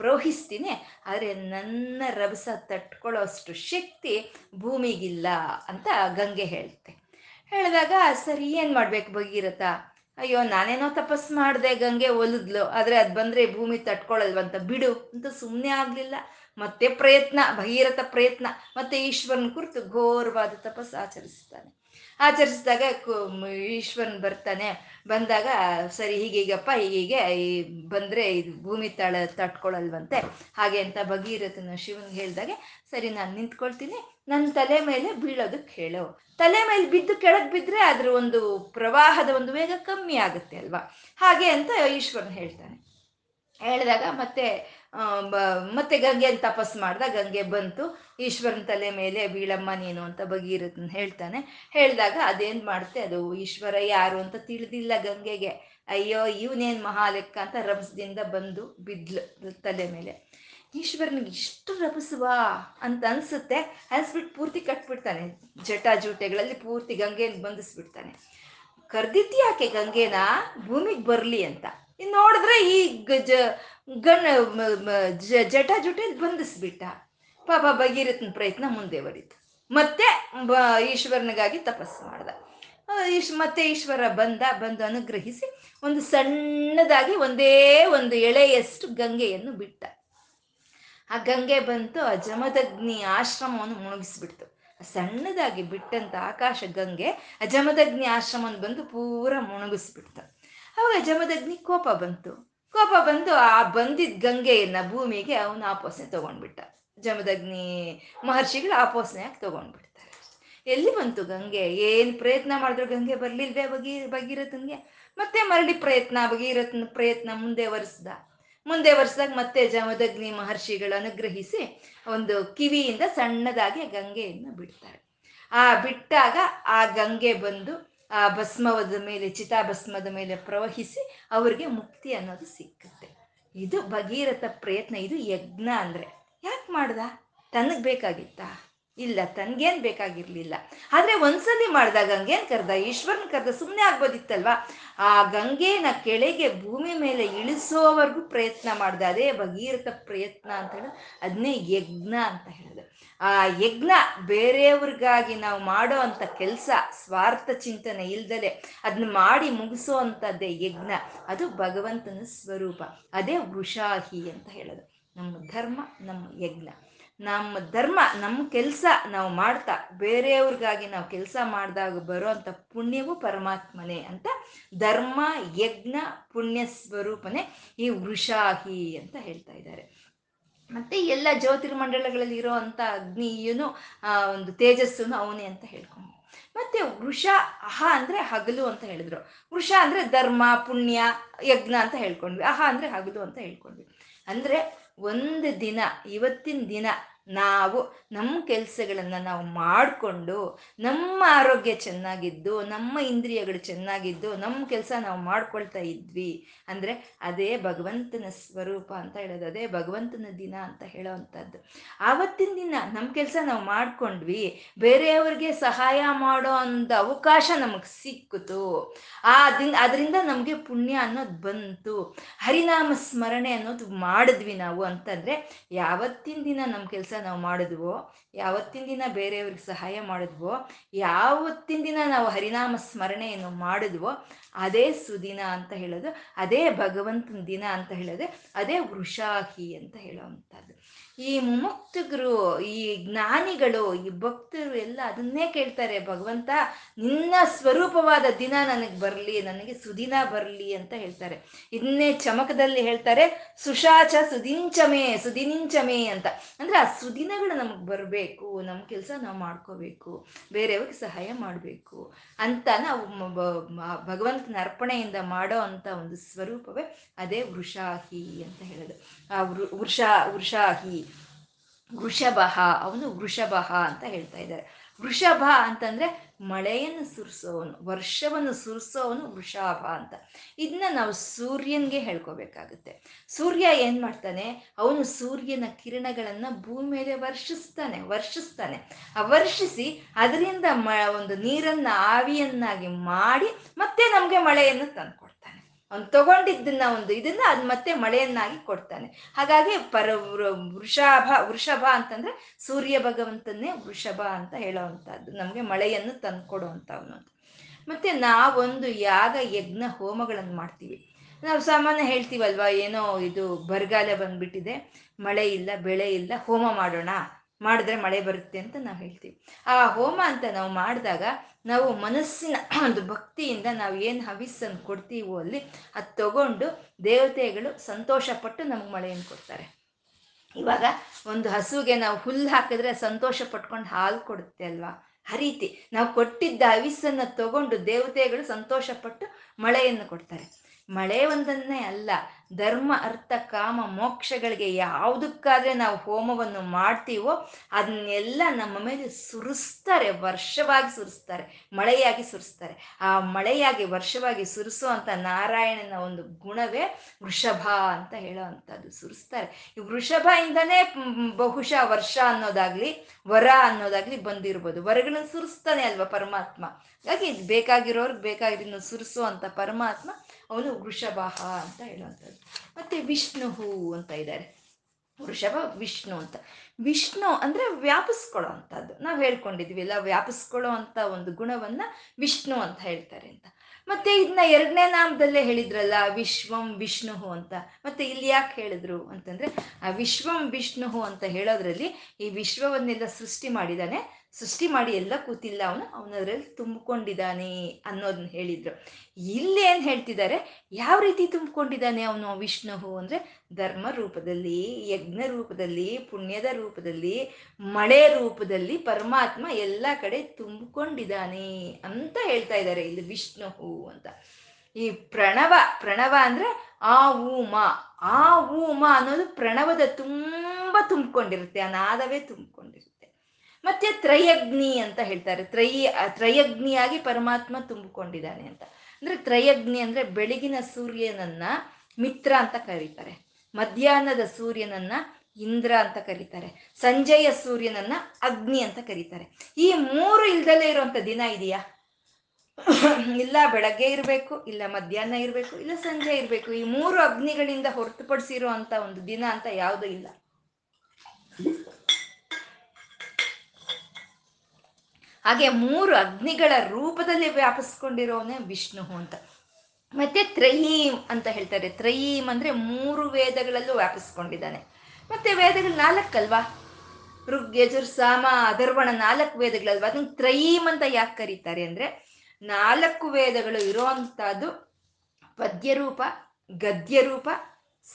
ಪ್ರೋಹಿಸ್ತೀನಿ, ಆದರೆ ನನ್ನ ರಭಸ ತಟ್ಕೊಳ್ಳೋ ಅಷ್ಟು ಶಕ್ತಿ ಭೂಮಿಗಿಲ್ಲ ಅಂತ ಗಂಗೆ ಹೇಳುತ್ತೆ ಹೇಳಿದಾಗ ಸರಿ, ಏನು ಮಾಡ್ಬೇಕು ಭಗೀರಥ? ಅಯ್ಯೋ, ನಾನೇನೋ ತಪಸ್ ಮಾಡಿದೆ, ಗಂಗೆ ಒಲಿದ್ಲು, ಆದರೆ ಅದು ಬಂದರೆ ಭೂಮಿ ತಟ್ಕೊಳಲ್ವಂತ ಬಿಡು, ಅಂತ ಸುಮ್ಮನೆ ಆಗಲಿಲ್ಲ. ಮತ್ತೆ ಪ್ರಯತ್ನ, ಭಗೀರಥ ಪ್ರಯತ್ನ. ಮತ್ತೆ ಈಶ್ವರನ ಕುರಿತು ಘೋರವಾದ ತಪಸ್ಸು ಆಚರಿಸ್ತಾನೆ. ಆಚರಿಸಿದಾಗ ಈಶ್ವರನ್ ಬರ್ತಾನೆ. ಬಂದಾಗ, ಸರಿ, ಹೀಗೀಗಪ್ಪ, ಹೀಗೀಗೆ, ಈ ಬಂದರೆ ಇದು ಭೂಮಿ ತಳ ತಟ್ಕೊಳಲ್ವಂತೆ. ಹಾಗೆ ಅಂತ ಭಗೀರಥನ ಶಿವನ್ಗೆ ಹೇಳಿದಾಗೆ, ಸರಿ, ನಾನು ನಿಂತ್ಕೊಳ್ತೀನಿ. ನನ್ನ ತಲೆ ಮೇಲೆ ಬೀಳೋದಕ್ಕೆ ಹೇಳು. ತಲೆ ಮೇಲೆ ಬಿದ್ದು ಕೆಳಗೆ ಬಿದ್ದರೆ ಅದ್ರ ಒಂದು ಪ್ರವಾಹದ ಒಂದು ವೇಗ ಕಮ್ಮಿ ಆಗುತ್ತೆ ಅಲ್ವಾ? ಹಾಗೆ ಅಂತ ಈಶ್ವರನ್ ಹೇಳ್ತಾನೆ. ಹೇಳಿದಾಗ ಮತ್ತೆ ಮತ್ತೆ ಗಂಗೆನ ತಪಸ್ ಮಾಡ್ದ, ಗಂಗೆ ಬಂತು. ಈಶ್ವರನ ತಲೆ ಮೇಲೆ, ಬೀಳಮ್ಮ ನೀನು ಅಂತ ಭಗೀರಥನ್ ಹೇಳ್ತಾನೆ. ಹೇಳಿದಾಗ ಅದೇನು ಮಾಡುತ್ತೆ ಅದು ಈಶ್ವರ ಯಾರು ಅಂತ ತಿಳಿದಿಲ್ಲ ಗಂಗೆಗೆ. ಅಯ್ಯೋ, ಇವನೇನು ಮಹಾಲೆಕ್ಕ ಅಂತ ರಭಸದಿಂದ ಬಂದು ಬಿದ್ಲು ತಲೆ ಮೇಲೆ. ಈಶ್ವರನಿಗೆ ಇಷ್ಟು ರಭಸುವ ಅಂತ ಅನ್ಸುತ್ತೆ. ಅನ್ಸ್ಬಿಟ್ಟು ಪೂರ್ತಿ ಕಟ್ಬಿಡ್ತಾನೆ. ಜಟಾಜೂಟೆಗಳಲ್ಲಿ ಪೂರ್ತಿ ಗಂಗೆಯನ್ನು ಬಂಧಿಸ್ಬಿಡ್ತಾನೆ. ಕರ್ದಿದ್ಯಾಕೆ ಗಂಗೆನ? ಭೂಮಿಗೆ ಬರಲಿ ಅಂತ. ಇನ್ನು ನೋಡಿದ್ರೆ ಈ ಜ ಗಣ ಜಟ ಜುಟಿ ಬಂಧಿಸ್ಬಿಟ್ಟ. ಪಾಪ ಭಗೀರಥನ ಪ್ರಯತ್ನ ಮುಂದೆ ಬರೀತು ಮತ್ತೆ ಈಶ್ವರನಿಗಾಗಿ ತಪಸ್ಸು ಮಾಡ್ದ. ಈಶ್ ಮತ್ತೆ ಈಶ್ವರ ಬಂದ, ಬಂದು ಅನುಗ್ರಹಿಸಿ ಒಂದು ಸಣ್ಣದಾಗಿ ಒಂದೇ ಒಂದು ಎಳೆಯಷ್ಟು ಗಂಗೆಯನ್ನು ಬಿಟ್ಟ. ಆ ಗಂಗೆ ಬಂತು, ಆ ಜಮದಗ್ನಿ ಆಶ್ರಮವನ್ನು ಮುಳುಗಿಸ್ಬಿಡ್ತು. ಸಣ್ಣದಾಗಿ ಬಿಟ್ಟಂತ ಆಕಾಶ ಗಂಗೆ ಆ ಜಮದಗ್ನಿ ಬಂದು ಪೂರ ಮುಳುಗಿಸ್ಬಿಡ್ತು. ಅವಾಗ ಜಮದಗ್ನಿ ಕೋಪ ಬಂತು. ಕೋಪ ಬಂದು ಆ ಬಂದಿದ್ದ ಗಂಗೆಯನ್ನ ಭೂಮಿಗೆ ಅವನು ಆಪೋಸನೆ ತಗೊಂಡ್ಬಿಟ್ಟ. ಜಮದಗ್ನಿ ಮಹರ್ಷಿಗಳು ಆಪೋಸನೆಯಾಗಿ ತಗೊಂಡ್ಬಿಡ್ತಾರೆ ಎಲ್ಲಿ ಬಂತು ಗಂಗೆ? ಏನು ಪ್ರಯತ್ನ ಮಾಡಿದ್ರು ಗಂಗೆ ಬರ್ಲಿಲ್ವೇ ಬಗಿ ಭಗೀರಥನ್ಗೆ? ಮತ್ತೆ ಮರಳಿ ಪ್ರಯತ್ನ, ಭಗೀರಥನ ಪ್ರಯತ್ನ ಮುಂದೆ ವರ್ಸ್ದ ಮುಂದೆ ವರ್ಷದಾಗ ಮತ್ತೆ ಜಮದಗ್ನಿ ಮಹರ್ಷಿಗಳು ಅನುಗ್ರಹಿಸಿ ಒಂದು ಕಿವಿಯಿಂದ ಸಣ್ಣದಾಗಿ ಗಂಗೆಯನ್ನು ಬಿಡ್ತಾರೆ. ಆ ಬಿಟ್ಟಾಗ ಆ ಗಂಗೆ ಬಂದು ಆ ಭಸ್ಮವದ ಮೇಲೆ, ಚಿತಾಭಸ್ಮದ ಮೇಲೆ ಪ್ರವಹಿಸಿ ಅವರಿಗೆ ಮುಕ್ತಿ ಅನ್ನೋದು ಸಿಕ್ಕುತ್ತೆ. ಇದು ಭಗೀರಥ ಪ್ರಯತ್ನ, ಇದು ಯಜ್ಞ ಅಂದರೆ. ಯಾಕೆ ಮಾಡ್ದ? ತನಗೆ ಬೇಕಾಗಿತ್ತಾ? ಇಲ್ಲ, ತನ್ಗೇನ್ ಬೇಕಾಗಿರ್ಲಿಲ್ಲ. ಆದ್ರೆ ಒಂದ್ಸಲಿ ಮಾಡ್ದ ಗಂಗೇನ್ ಕರ್ದ? ಈಶ್ವರನ್ ಕರ್ದ? ಸುಮ್ಮನೆ ಆಗ್ಬೋದಿತ್ತಲ್ವಾ? ಆ ಗಂಗೆನ ಕೆಳಗೆ ಭೂಮಿ ಮೇಲೆ ಇಳಿಸೋವರೆಗೂ ಪ್ರಯತ್ನ ಮಾಡ್ದ. ಅದೇ ಭಗೀರಥ ಪ್ರಯತ್ನ ಅಂತ ಹೇಳ ಅದನ್ನೇ ಯಜ್ಞ ಅಂತ ಹೇಳಿದ. ಆ ಯಜ್ಞ ಬೇರೆಯವ್ರಿಗಾಗಿ ನಾವು ಮಾಡೋ ಅಂತ ಕೆಲಸ, ಸ್ವಾರ್ಥ ಚಿಂತನೆ ಇಲ್ದಲೆ ಅದನ್ನ ಮಾಡಿ ಮುಗಿಸೋ ಅಂಥದ್ದೇ ಯಜ್ಞ. ಅದು ಭಗವಂತನ ಸ್ವರೂಪ. ಅದೇ ವೃಷಾಹಿ ಅಂತ ಹೇಳೋದು. ನಮ್ಮ ಧರ್ಮ, ನಮ್ಮ ಯಜ್ಞ. ನಮ್ಮ ಧರ್ಮ, ನಮ್ಮ ಕೆಲಸ ನಾವು ಮಾಡ್ತಾ, ಬೇರೆಯವ್ರಿಗಾಗಿ ನಾವು ಕೆಲಸ ಮಾಡಿದಾಗ ಬರೋ ಅಂಥ ಪುಣ್ಯವು ಪರಮಾತ್ಮನೇ ಅಂತ ಧರ್ಮ, ಯಜ್ಞ, ಪುಣ್ಯ ಸ್ವರೂಪನೇ ಈ ವೃಷಾಹಿ ಅಂತ ಹೇಳ್ತಾ ಇದ್ದಾರೆ. ಮತ್ತೆ ಎಲ್ಲ ಜ್ಯೋತಿರ್ಮಂಡಲಗಳಲ್ಲಿ ಇರೋ ಅಂಥ ಅಗ್ನಿಯೂ ಒಂದು ತೇಜಸ್ಸು ಅವನೇ ಅಂತ ಹೇಳ್ಕೊಂಡು. ಮತ್ತೆ ವೃಷ, ಅಹ ಅಂದ್ರೆ ಹಗಲು ಅಂತ ಹೇಳಿದ್ರು. ವೃಷ ಅಂದ್ರೆ ಧರ್ಮ, ಪುಣ್ಯ, ಯಜ್ಞ ಅಂತ ಹೇಳ್ಕೊಂಡ್ವಿ. ಅಹ ಅಂದ್ರೆ ಹಗಲು ಅಂತ ಹೇಳ್ಕೊಂಡ್ವಿ. ಅಂದ್ರೆ ಒಂದು ದಿನ ಇವತ್ತಿನ ದಿನ ನಾವು ನಮ್ಮ ಕೆಲಸಗಳನ್ನು ನಾವು ಮಾಡಿಕೊಂಡು ನಮ್ಮ ಆರೋಗ್ಯ ಚೆನ್ನಾಗಿದ್ದು, ನಮ್ಮ ಇಂದ್ರಿಯಗಳು ಚೆನ್ನಾಗಿದ್ದು, ನಮ್ಮ ಕೆಲಸ ನಾವು ಮಾಡ್ಕೊಳ್ತಾ ಇದ್ವಿ ಅಂದರೆ ಅದೇ ಭಗವಂತನ ಸ್ವರೂಪ ಅಂತ ಹೇಳೋದು, ಅದೇ ಭಗವಂತನ ದಿನ ಅಂತ ಹೇಳೋವಂಥದ್ದು. ಆವತ್ತಿನ ದಿನ ನಮ್ಮ ಕೆಲಸ ನಾವು ಮಾಡ್ಕೊಂಡ್ವಿ, ಬೇರೆಯವ್ರಿಗೆ ಸಹಾಯ ಮಾಡೋ ಅಂಥ ಅವಕಾಶ ನಮಗೆ ಸಿಕ್ಕಿತು. ಆ ದಿನ, ಅದರಿಂದ ನಮಗೆ ಪುಣ್ಯ ಅನ್ನೋದು ಬಂತು. ಹರಿನಾಮ ಸ್ಮರಣೆ ಅನ್ನೋದು ಮಾಡಿದ್ವಿ ನಾವು ಅಂತಂದರೆ ಯಾವತ್ತಿನ ದಿನ ನಮ್ಮ ಕೆಲಸ ನಾವು ಮಾಡಿದ್ವೋ ಯಾವತ್ತಿನ ದಿನ ಬೇರೆಯವ್ರಿಗೆ ಸಹಾಯ ಮಾಡಿದ್ವೋ ಯಾವತ್ತಿನ ದಿನ ನಾವು ಹರಿನಾಮ ಸ್ಮರಣೆಯನ್ನು ಮಾಡಿದ್ವೋ ಅದೇ ಸುದಿನ ಅಂತ ಹೇಳೋದು, ಅದೇ ಭಗವಂತನ ದಿನ ಅಂತ ಹೇಳೋದು, ಅದೇ ವೃಷಾಹಿ ಅಂತ ಹೇಳುವಂಥದ್ದು ಈ ಮುಮುಕ್ತಗರು, ಈ ಜ್ಞಾನಿಗಳು, ಈ ಭಕ್ತರು ಎಲ್ಲ ಅದನ್ನೇ ಕೇಳ್ತಾರೆ, ಭಗವಂತ ನಿನ್ನ ಸ್ವರೂಪವಾದ ದಿನ ನನಗೆ ಬರಲಿ, ನನಗೆ ಸುದಿನ ಬರಲಿ ಅಂತ ಹೇಳ್ತಾರೆ. ಇದನ್ನೇ ಚಮಕದಲ್ಲಿ ಹೇಳ್ತಾರೆ, ಸುಶಾಚ ಸುದಿಂಚಮೆ, ಸುದಿನಿಂಚಮೆ ಅಂತ. ಅಂದ್ರೆ ಆ ಸುದಿನಗಳು ನಮಗೆ ಬರಬೇಕು ನಮ್ಮ ಕೆಲಸ ನಾವು ಮಾಡ್ಕೋಬೇಕು, ಬೇರೆಯವ್ರಿಗೆ ಸಹಾಯ ಮಾಡಬೇಕು ಅಂತ ನಾವು ಭಗವಂತನ ಅರ್ಪಣೆಯಿಂದ ಮಾಡೋ ಅಂತ ಒಂದು ಸ್ವರೂಪವೇ ಅದೇ ವೃಷಾಹಿ ಅಂತ ಹೇಳೋದು. ಆ ವೃ, ವೃಷ, ವೃಷಾಹಿ, ವೃಷಭ, ಅವನು ವೃಷಭ ಅಂತ ಹೇಳ್ತಾ ಇದ್ದಾರೆ. ವೃಷಭ ಅಂತಂದ್ರೆ ಮಳೆಯನ್ನು ಸುರಿಸೋವನು, ವರ್ಷವನ್ನು ಸುರಿಸೋವನು ವೃಷಾಭ ಅಂತ. ಇದನ್ನ ನಾವು ಸೂರ್ಯನ್ಗೆ ಹೇಳ್ಕೋಬೇಕಾಗುತ್ತೆ. ಸೂರ್ಯ ಏನ್ ಮಾಡ್ತಾನೆ? ಅವನು ಸೂರ್ಯನ ಕಿರಣಗಳನ್ನ ಭೂಮಿ ಮೇಲೆ ವರ್ಷಿಸ್ತಾನೆ ವರ್ಷಿಸ್ತಾನೆ. ಆ ವರ್ಷಿಸಿ ಅದರಿಂದ ಮ, ಒಂದು ನೀರನ್ನ, ಆವಿಯನ್ನಾಗಿ ಮಾಡಿ ಮತ್ತೆ ನಮ್ಗೆ ಮಳೆಯನ್ನು ತಂದ್ಕೊಡ್ತಾನೆ. ಅವ್ನು ತಗೊಂಡಿದ್ದನ್ನ ಒಂದು ಇದನ್ನ ಅದ್ ಮತ್ತೆ ಮಳೆಯನ್ನಾಗಿ ಕೊಡ್ತಾನೆ. ಹಾಗಾಗಿ ಪರ ವೃಷಾಭ, ವೃಷಭ ಅಂತಂದ್ರೆ ಸೂರ್ಯ ಭಗವಂತನ್ನೇ ವೃಷಭ ಅಂತ ಹೇಳೋವಂಥದ್ದು. ನಮಗೆ ಮಳೆಯನ್ನು ತಂದ್ಕೊಡೋ ಅಂಥವ್ನು ಅಂತ. ಮತ್ತೆ ನಾವೊಂದು ಯಾಗ, ಯಜ್ಞ, ಹೋಮಗಳನ್ನು ಮಾಡ್ತೀವಿ. ನಾವು ಸಾಮಾನ್ಯ ಹೇಳ್ತೀವಲ್ವಾ, ಏನೋ ಇದು ಬರಗಾಲ ಬಂದ್ಬಿಟ್ಟಿದೆ, ಮಳೆ ಇಲ್ಲ, ಬೆಳೆ ಇಲ್ಲ, ಹೋಮ ಮಾಡೋಣ. ಮಾಡಿದ್ರೆ ಮಳೆ ಬರುತ್ತೆ ಅಂತ ನಾವು ಹೇಳ್ತೀವಿ. ಆ ಹೋಮ ಅಂತ ನಾವು ಮಾಡಿದಾಗ ನಾವು ಮನಸ್ಸಿನ [CLEARS THROAT] ಒಂದು ಭಕ್ತಿಯಿಂದ ನಾವು ಏನು ಹವಿಸ್ಸನ್ನು ಕೊಡ್ತೀವೋ ಅಲ್ಲಿ ಅದು ತಗೊಂಡು ದೇವತೆಗಳು ಸಂತೋಷಪಟ್ಟು ನಮ್ಗೆ ಮಳೆಯನ್ನು ಕೊಡ್ತಾರೆ. ಇವಾಗ ಒಂದು ಹಸುಗೆ ನಾವು ಹುಲ್ಲು ಹಾಕಿದ್ರೆ ಸಂತೋಷ ಪಟ್ಕೊಂಡು ಹಾಲು ಕೊಡುತ್ತೆ ಅಲ್ವಾ? ಆ ರೀತಿ ನಾವು ಕೊಟ್ಟಿದ್ದ ಹವಿಸ್ಸನ್ನು ತಗೊಂಡು ದೇವತೆಗಳು ಸಂತೋಷಪಟ್ಟು ಮಳೆಯನ್ನು ಕೊಡ್ತಾರೆ. ಮಳೆ ಒಂದನ್ನೇ ಅಲ್ಲ ಧರ್ಮ, ಅರ್ಥ, ಕಾಮ, ಮೋಕ್ಷಗಳಿಗೆ ಯಾವುದಕ್ಕಾದ್ರೆ ನಾವು ಹೋಮವನ್ನು ಮಾಡ್ತೀವೋ ಅದನ್ನೆಲ್ಲ ನಮ್ಮ ಮೇಲೆ ಸುರಿಸ್ತಾರೆ, ವರ್ಷವಾಗಿ ಸುರಿಸ್ತಾರೆ, ಮಳೆಯಾಗಿ ಸುರಿಸ್ತಾರೆ. ಆ ಮಳೆಯಾಗಿ, ವರ್ಷವಾಗಿ ಸುರಿಸುವಂಥ ನಾರಾಯಣನ ಒಂದು ಗುಣವೇ ವೃಷಭ ಅಂತ ಹೇಳೋ ಅಂಥದ್ದು ಸುರಿಸ್ತಾರೆ. ಈ ವೃಷಭ ಇಂದನೇ ಬಹುಶಃ ವರ್ಷ ಅನ್ನೋದಾಗ್ಲಿ, ವರ ಅನ್ನೋದಾಗ್ಲಿ ಬಂದಿರ್ಬೋದು. ವರಗಳನ್ನ ಸುರಿಸ್ತಾನೆ ಅಲ್ವಾ ಪರಮಾತ್ಮ? ಹಾಗಾಗಿ ಬೇಕಾಗಿರೋರ್ಗೆ ಬೇಕಾಗಿರೋ ಸುರಿಸುವಂಥ ಪರಮಾತ್ಮ ಅವನು ವೃಷಭ ಅಂತ ಹೇಳುವಂಥದ್ದು. ಮತ್ತೆ ವಿಷ್ಣು ಅಂತ ಇದ್ದಾರೆ ವೃಷಭ ವಿಷ್ಣು ಅಂತ. ವಿಷ್ಣು ಅಂದ್ರೆ ವ್ಯಾಪಿಸ್ಕೊಳ್ಳೋ ಅಂತದ್ದು. ನಾವು ಹೇಳ್ಕೊಂಡಿದ್ವಿ ಎಲ್ಲ ವ್ಯಾಪಿಸ್ಕೊಳ್ಳೋ ಅಂತ ಒಂದು ಗುಣವನ್ನ ವಿಷ್ಣು ಅಂತ ಹೇಳ್ತಾರೆ ಅಂತ. ಮತ್ತೆ ಇದನ್ನ ಎರಡನೇ ನಾಮದಲ್ಲೇ ಹೇಳಿದ್ರಲ್ಲ, ವಿಶ್ವಂ ವಿಷ್ಣು ಅಂತ. ಮತ್ತೆ ಇಲ್ಲಿ ಯಾಕೆ ಹೇಳಿದ್ರು ಅಂತಂದ್ರೆ, ಆ ವಿಶ್ವಂ ವಿಷ್ಣು ಅಂತ ಹೇಳೋದ್ರಲ್ಲಿ ಈ ವಿಶ್ವವನ್ನೆಲ್ಲ ಸೃಷ್ಟಿ ಮಾಡಿದಾನೆ ಸೃಷ್ಟಿ ಮಾಡಿ ಎಲ್ಲ ಕೂತಿಲ್ಲ ಅವನು, ಅವನದ್ರಲ್ಲಿ ತುಂಬಿಕೊಂಡಿದ್ದಾನೆ ಅನ್ನೋದನ್ನ ಹೇಳಿದ್ರು. ಇಲ್ಲಿ ಏನು ಹೇಳ್ತಿದ್ದಾರೆ? ಯಾವ ರೀತಿ ತುಂಬಿಕೊಂಡಿದ್ದಾನೆ ಅವನು ವಿಷ್ಣು ಅಂದ್ರೆ ಧರ್ಮ ರೂಪದಲ್ಲಿ, ಯಜ್ಞ ರೂಪದಲ್ಲಿ, ಪುಣ್ಯದ ರೂಪದಲ್ಲಿ, ಮಳೆ ರೂಪದಲ್ಲಿ ಪರಮಾತ್ಮ ಎಲ್ಲ ಕಡೆ ತುಂಬಿಕೊಂಡಿದ್ದಾನೆ ಅಂತ ಹೇಳ್ತಾ ಇದ್ದಾರೆ ಇಲ್ಲಿ ವಿಷ್ಣು ಅಂತ. ಈ ಪ್ರಣವ ಪ್ರಣವ ಅಂದ್ರೆ ಆ ಊಮ ಆ ಊಮ ಅನ್ನೋದು ಪ್ರಣವದ ತುಂಬ ತುಂಬಿಕೊಂಡಿರುತ್ತೆ ಆ ನಾದವೇ ತುಂಬಿಕೊಂಡಿರುತ್ತೆ. ಮತ್ತೆ ತ್ರಯಗ್ನಿ ಅಂತ ಹೇಳ್ತಾರೆ. ತ್ರಯ ತ್ರಯಗ್ನಿಯಾಗಿ ಪರಮಾತ್ಮ ತುಂಬಿಕೊಂಡಿದ್ದಾನೆ ಅಂತ. ಅಂದ್ರೆ ತ್ರಯಗ್ನಿ ಅಂದ್ರೆ ಬೆಳಗಿನ ಸೂರ್ಯನನ್ನ ಮಿತ್ರ ಅಂತ ಕರೀತಾರೆ. ಮಧ್ಯಾಹ್ನದ ಸೂರ್ಯನನ್ನ ಇಂದ್ರ ಅಂತ ಕರೀತಾರೆ. ಸಂಜೆಯ ಸೂರ್ಯನನ್ನ ಅಗ್ನಿ ಅಂತ ಕರೀತಾರೆ. ಈ ಮೂರು ಇಲ್ದಲೇ ಇರುವಂತ ದಿನ ಇದೆಯಾ? ಇಲ್ಲ ಬೆಳಗ್ಗೆ ಇರಬೇಕು, ಇಲ್ಲ ಮಧ್ಯಾಹ್ನ ಇರಬೇಕು, ಇಲ್ಲ ಸಂಜೆ ಇರಬೇಕು. ಈ ಮೂರು ಅಗ್ನಿಗಳಿಂದ ಹೊರತುಪಡಿಸಿರುವಂತ ಒಂದು ದಿನ ಅಂತ ಯಾವುದೂ ಇಲ್ಲ. ಹಾಗೆ ಮೂರು ಅಗ್ನಿಗಳ ರೂಪದಲ್ಲಿ ವ್ಯಾಪಿಸ್ಕೊಂಡಿರೋನೇ ವಿಷ್ಣು ಅಂತ. ಮತ್ತೆ ತ್ರಯೀಂ ಅಂತ ಹೇಳ್ತಾರೆ. ತ್ರಯೀಂ ಅಂದ್ರೆ ಮೂರು ವೇದಗಳಲ್ಲೂ ವ್ಯಾಪಿಸ್ಕೊಂಡಿದ್ದಾನೆ. ಮತ್ತೆ ವೇದಗಳು ನಾಲ್ಕಲ್ವಾ? ಋಗ್ ಯಜುರ್ ಸಾಮ, ಅಧರ್ವಣ ನಾಲ್ಕು ವೇದಗಳಲ್ವಾ? ಅದನ್ನ ತ್ರಯೀಮ್ ಅಂತ ಯಾಕೆ ಕರೀತಾರೆ ಅಂದ್ರೆ ನಾಲ್ಕು ವೇದಗಳು ಇರೋವಂಥದ್ದು ಪದ್ಯರೂಪ, ಗದ್ಯರೂಪ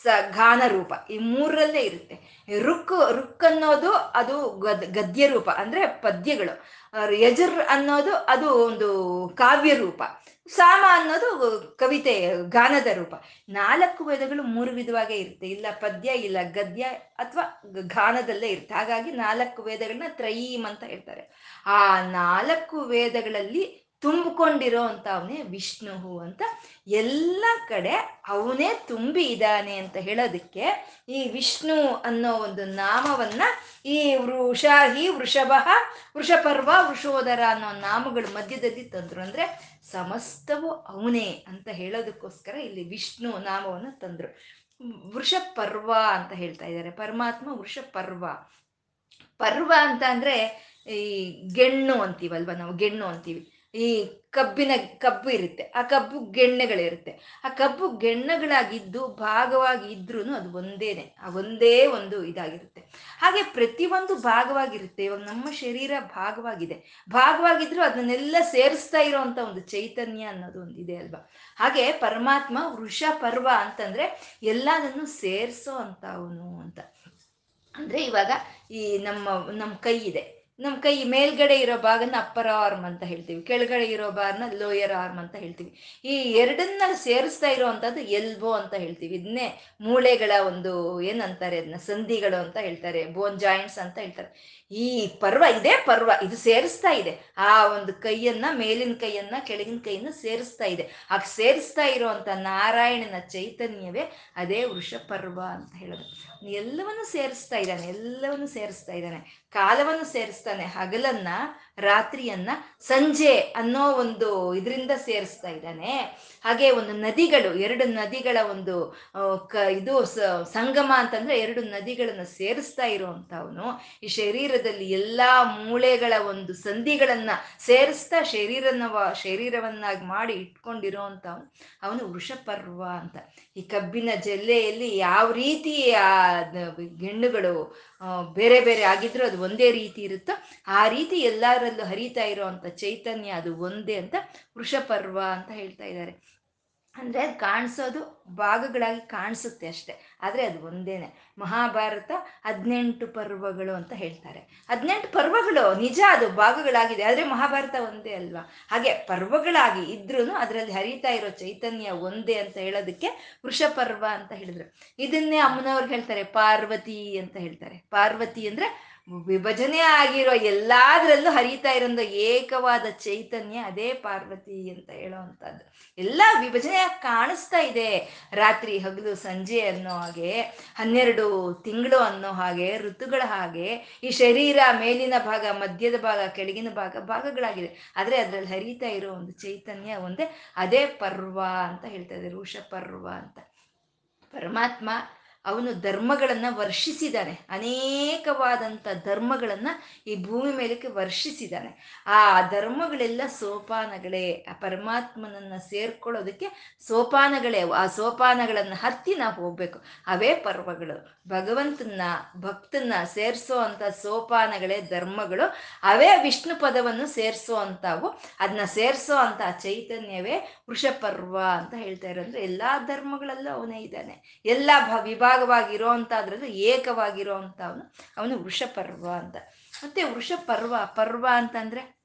ಸ ಗಾನ ರೂಪ ಈ ಮೂರರಲ್ಲೇ ಇರುತ್ತೆ. ರುಕ್ ರುಕ್ ಅನ್ನೋದು ಅದು ಗದ್ ರೂಪ ಅಂದ್ರೆ ಪದ್ಯಗಳು. ಯಜುರ್ ಅನ್ನೋದು ಅದು ಒಂದು ಕಾವ್ಯ ರೂಪ. ಸಾಮ ಅನ್ನೋದು ಕವಿತೆ, ಗಾನದ ರೂಪ. ನಾಲ್ಕು ವೇದಗಳು ಮೂರು ವಿಧವಾಗೇ ಇರುತ್ತೆ. ಇಲ್ಲ ಪದ್ಯ, ಇಲ್ಲ ಗದ್ಯ, ಅಥವಾ ಗಾನದಲ್ಲೇ ಇರುತ್ತೆ. ಹಾಗಾಗಿ ನಾಲ್ಕು ವೇದಗಳನ್ನ ತ್ರಯೀಮ್ ಅಂತ ಹೇಳ್ತಾರೆ. ಆ ನಾಲ್ಕು ವೇದಗಳಲ್ಲಿ ತುಂಬಿಕೊಂಡಿರೋ ಅಂತ ಅವನೇ ವಿಷ್ಣು ಅಂತ ಎಲ್ಲ ಕಡೆ ಅವನೇ ತುಂಬಿ ಇದ್ದಾನೆ ಅಂತ ಹೇಳೋದಕ್ಕೆ ಈ ವಿಷ್ಣು ಅನ್ನೋ ಒಂದು ನಾಮವನ್ನ ಈ ವೃಷಾಹಿ ವೃಷಭ, ವೃಷಪರ್ವ, ವೃಷೋದರ ಅನ್ನೋ ನಾಮಗಳು ಮಧ್ಯದಲ್ಲಿ ತಂದ್ರು. ಅಂದ್ರೆ ಸಮಸ್ತವು ಅವನೇ ಅಂತ ಹೇಳೋದಕ್ಕೋಸ್ಕರ ಇಲ್ಲಿ ವಿಷ್ಣು ನಾಮವನ್ನು ತಂದ್ರು. ವೃಷಪರ್ವ ಅಂತ ಹೇಳ್ತಾ ಇದ್ದಾರೆ. ಪರಮಾತ್ಮ ವೃಷಪರ್ವ. ಪರ್ವ ಅಂತ ಅಂದ್ರೆ ಈ ಗೆಣ್ಣು ಅಂತೀವಲ್ವ ನಾವು? ಗೆಣ್ಣು ಅಂತೀವಿ. ಈ ಕಬ್ಬಿನ ಕಬ್ಬು ಇರುತ್ತೆ. ಆ ಕಬ್ಬು ಗೆಣ್ಣೆಗಳಿರುತ್ತೆ. ಆ ಕಬ್ಬು ಗೆಣ್ಣೆಗಳಾಗಿದ್ದು ಭಾಗವಾಗಿ ಇದ್ರೂ ಅದು ಒಂದೇನೆ ಆ ಒಂದೇ ಒಂದು ಇದಾಗಿರುತ್ತೆ. ಹಾಗೆ ಪ್ರತಿಯೊಂದು ಭಾಗವಾಗಿರುತ್ತೆ. ಇವಾಗ ನಮ್ಮ ಶರೀರ ಭಾಗವಾಗಿದೆ. ಭಾಗವಾಗಿದ್ರು ಅದನ್ನೆಲ್ಲ ಸೇರಿಸ್ತಾ ಇರೋವಂಥ ಒಂದು ಚೈತನ್ಯ ಅನ್ನೋದು ಒಂದು ಇದೆ ಅಲ್ವಾ? ಹಾಗೆ ಪರಮಾತ್ಮ ವೃಷ ಪರ್ವ ಅಂತಂದ್ರೆ ಎಲ್ಲದನ್ನು ಸೇರಿಸೋ ಅಂತ ಅವನು ಅಂತ. ಅಂದ್ರೆ ಇವಾಗ ಈ ನಮ್ಮ ನಮ್ಮ ಕೈ ಇದೆ. ನಮ್ಮ ಕೈ ಮೇಲ್ಗಡೆ ಇರೋ ಭಾಗನ ಅಪ್ಪರ್ ಆರ್ಮ್ ಅಂತ ಹೇಳ್ತೀವಿ, ಕೆಳಗಡೆ ಇರೋ ಭಾಗನ ಲೋಯರ್ ಆರ್ಮ್ ಅಂತ ಹೇಳ್ತೀವಿ. ಈ ಎರಡನ್ನ ಸೇರಿಸ್ತಾ ಇರೋವಂಥದ್ದು ಎಲ್ಬೋ ಅಂತ ಹೇಳ್ತೀವಿ. ಇದನ್ನೇ ಮೂಳೆಗಳ ಒಂದು ಏನಂತಾರೆ ಅದನ್ನ ಸಂಧಿಗಳು ಅಂತ ಹೇಳ್ತಾರೆ ಬೋನ್ ಜಾಯಿಂಟ್ಸ್ ಅಂತ ಹೇಳ್ತಾರೆ. ಈ ಪರ್ವ ಇದೇ ಪರ್ವ, ಇದು ಸೇರಿಸ್ತಾ ಇದೆ. ಆ ಒಂದು ಕೈಯನ್ನ, ಮೇಲಿನ ಕೈಯನ್ನ, ಕೆಳಗಿನ ಕೈಯನ್ನ ಸೇರಿಸ್ತಾ ಇದೆ. ಆಗ ಸೇರಿಸ್ತಾ ಇರುವಂತ ನಾರಾಯಣನ ಚೈತನ್ಯವೇ ಅದೇ ವೃಷ ಪರ್ವ ಅಂತ ಹೇಳೋದು. ಎಲ್ಲವನ್ನು ಸೇರಿಸ್ತಾ ಇದ್ದಾನೆ, ಎಲ್ಲವನ್ನು ಸೇರಿಸ್ತಾ ಇದ್ದಾನೆ. ಕಾಲವನ್ನು ಸೇರಿಸ್ತಾನೆ, ಹಗಲನ್ನ, ರಾತ್ರಿಯನ್ನ, ಸಂಜೆ ಅನ್ನೋ ಒಂದು ಇದರಿಂದ ಸೇರಿಸ್ತಾ ಇದ್ದಾನೆ. ಹಾಗೆ ಒಂದು ನದಿಗಳು, ಎರಡು ನದಿಗಳ ಒಂದು ಕ, ಇದು ಸಂಗಮ ಅಂತಂದ್ರೆ ಎರಡು ನದಿಗಳನ್ನು ಸೇರಿಸ್ತಾ ಇರುವಂತವನು ಈ ಶರೀರದಲ್ಲಿ ಎಲ್ಲಾ ಮೂಳೆಗಳ ಒಂದು ಸಂಧಿಗಳನ್ನ ಸೇರಿಸ್ತಾ ಶರೀರನ ಶರೀರವನ್ನಾಗಿ ಮಾಡಿ ಇಟ್ಕೊಂಡಿರೋ ಅವನು ವೃಷಪರ್ವ ಅಂತ. ಈ ಕಬ್ಬಿನ ಜಲ್ಲೆಯಲ್ಲಿ ಯಾವ ರೀತಿ ಆ ಗೆಣ್ಣುಗಳು ಬೇರೆ ಬೇರೆ ಆಗಿದ್ರು ಅದು ಒಂದೇ ರೀತಿ ಇರುತ್ತೋ? ಆ ರೀತಿ ಎಲ್ಲರಲ್ಲೂ ಹರಿತಾ ಇರೋವಂಥ ಚೈತನ್ಯ ಅದು ಒಂದೇ ಅಂತ ವೃಷಪರ್ವ ಅಂತ ಹೇಳ್ತಾ ಇದ್ದಾರೆ. ಅಂದರೆ ಅದು ಕಾಣಿಸೋದು ಭಾಗಗಳಾಗಿ ಕಾಣಿಸುತ್ತೆ ಅಷ್ಟೆ. ಆದರೆ ಅದು ಒಂದೇನೆ. ಮಹಾಭಾರತ ಹದಿನೆಂಟು ಪರ್ವಗಳು ಅಂತ ಹೇಳ್ತಾರೆ. ಹದಿನೆಂಟು ಪರ್ವಗಳು ನಿಜ ಅದು ಭಾಗಗಳಾಗಿದೆ. ಆದರೆ ಮಹಾಭಾರತ ಒಂದೇ ಅಲ್ವಾ? ಹಾಗೆ ಪರ್ವಗಳಾಗಿ ಇದ್ರೂ ಅದರಲ್ಲಿ ಹರಿತಾ ಇರೋ ಚೈತನ್ಯ ಒಂದೇ ಅಂತ ಹೇಳೋದಕ್ಕೆ ವೃಷಪರ್ವ ಅಂತ ಹೇಳಿದ್ರು. ಇದನ್ನೇ ಅಮ್ಮನವ್ರಿಗೆ ಹೇಳ್ತಾರೆ ಪಾರ್ವತಿ ಅಂತ ಹೇಳ್ತಾರೆ. ಪಾರ್ವತಿ ಅಂದರೆ ವಿಭಜನೆ ಆಗಿರೋ ಎಲ್ಲಾದ್ರಲ್ಲೂ ಹರಿತಾ ಇರೋ ಏಕವಾದ ಚೈತನ್ಯ ಅದೇ ಪಾರ್ವತಿ ಅಂತ ಹೇಳೋವಂಥದ್ದು ಎಲ್ಲ ವಿಭಜನೆ ಕಾಣಿಸ್ತಾ ಇದೆ. ರಾತ್ರಿ ಹಗಲು ಸಂಜೆ ಅನ್ನೋ ಹಾಗೆ, ಹನ್ನೆರಡು ತಿಂಗಳು ಅನ್ನೋ ಹಾಗೆ, ಋತುಗಳ ಹಾಗೆ, ಈ ಶರೀರ ಮೇಲಿನ ಭಾಗ, ಮಧ್ಯದ ಭಾಗ, ಕೆಳಗಿನ ಭಾಗ ಭಾಗಗಳಾಗಿದೆ ಆದರೆ ಅದ್ರಲ್ಲಿ ಹರಿತಾ ಇರೋ ಒಂದು ಚೈತನ್ಯ ಒಂದೇ ಅದೇ ಪರ್ವ ಅಂತ ಹೇಳ್ತಾ ಇದೆ ಋಷ ಪರ್ವ ಅಂತ. ಪರಮಾತ್ಮ ಅವನು ಧರ್ಮಗಳನ್ನು ವರ್ಷಿಸಿದ್ದಾನೆ ಅನೇಕವಾದಂಥ ಧರ್ಮಗಳನ್ನು ಈ ಭೂಮಿ ಮೇಲಕ್ಕೆ ವರ್ಷಿಸಿದ್ದಾನೆ ಆ ಧರ್ಮಗಳೆಲ್ಲ ಸೋಪಾನಗಳೇ. ಆ ಪರಮಾತ್ಮನನ್ನ ಸೇರ್ಕೊಳ್ಳೋದಕ್ಕೆ ಸೋಪಾನಗಳೇ. ಆ ಸೋಪಾನಗಳನ್ನ ಹತ್ತಿ ನಾವು ಹೋಗ್ಬೇಕು. ಅವೇ ಪರ್ವಗಳು. ಭಗವಂತನ ಭಕ್ತನ್ನ ಸೇರಿಸೋ ಅಂಥ ಸೋಪಾನಗಳೇ ಧರ್ಮಗಳು. ಅವೇ ವಿಷ್ಣು ಪದವನ್ನು ಸೇರಿಸೋ ಅಂಥವು ಅದನ್ನ ಸೇರಿಸೋ ಅಂತ ಚೈತನ್ಯವೇ ವೃಷಪರ್ವ ಅಂತ ಹೇಳ್ತಾ ಇರೋದ್ರೆ ಎಲ್ಲ ಧರ್ಮಗಳಲ್ಲೂ ಅವನೇ ಇದ್ದಾನೆ. ಎಲ್ಲ ವಿಭಾಗ ವಿಭಾಗವಾಗಿರೋ ಅಂಥದ್ರದ್ದು ಏಕವಾಗಿರೋ ಅವನು ಅವನು ವೃಷಪರ್ವ ಅಂತ. ಮತ್ತೆ ವೃಷಪರ್ವ, ಪರ್ವ ಅಂತಂದ್ರೆ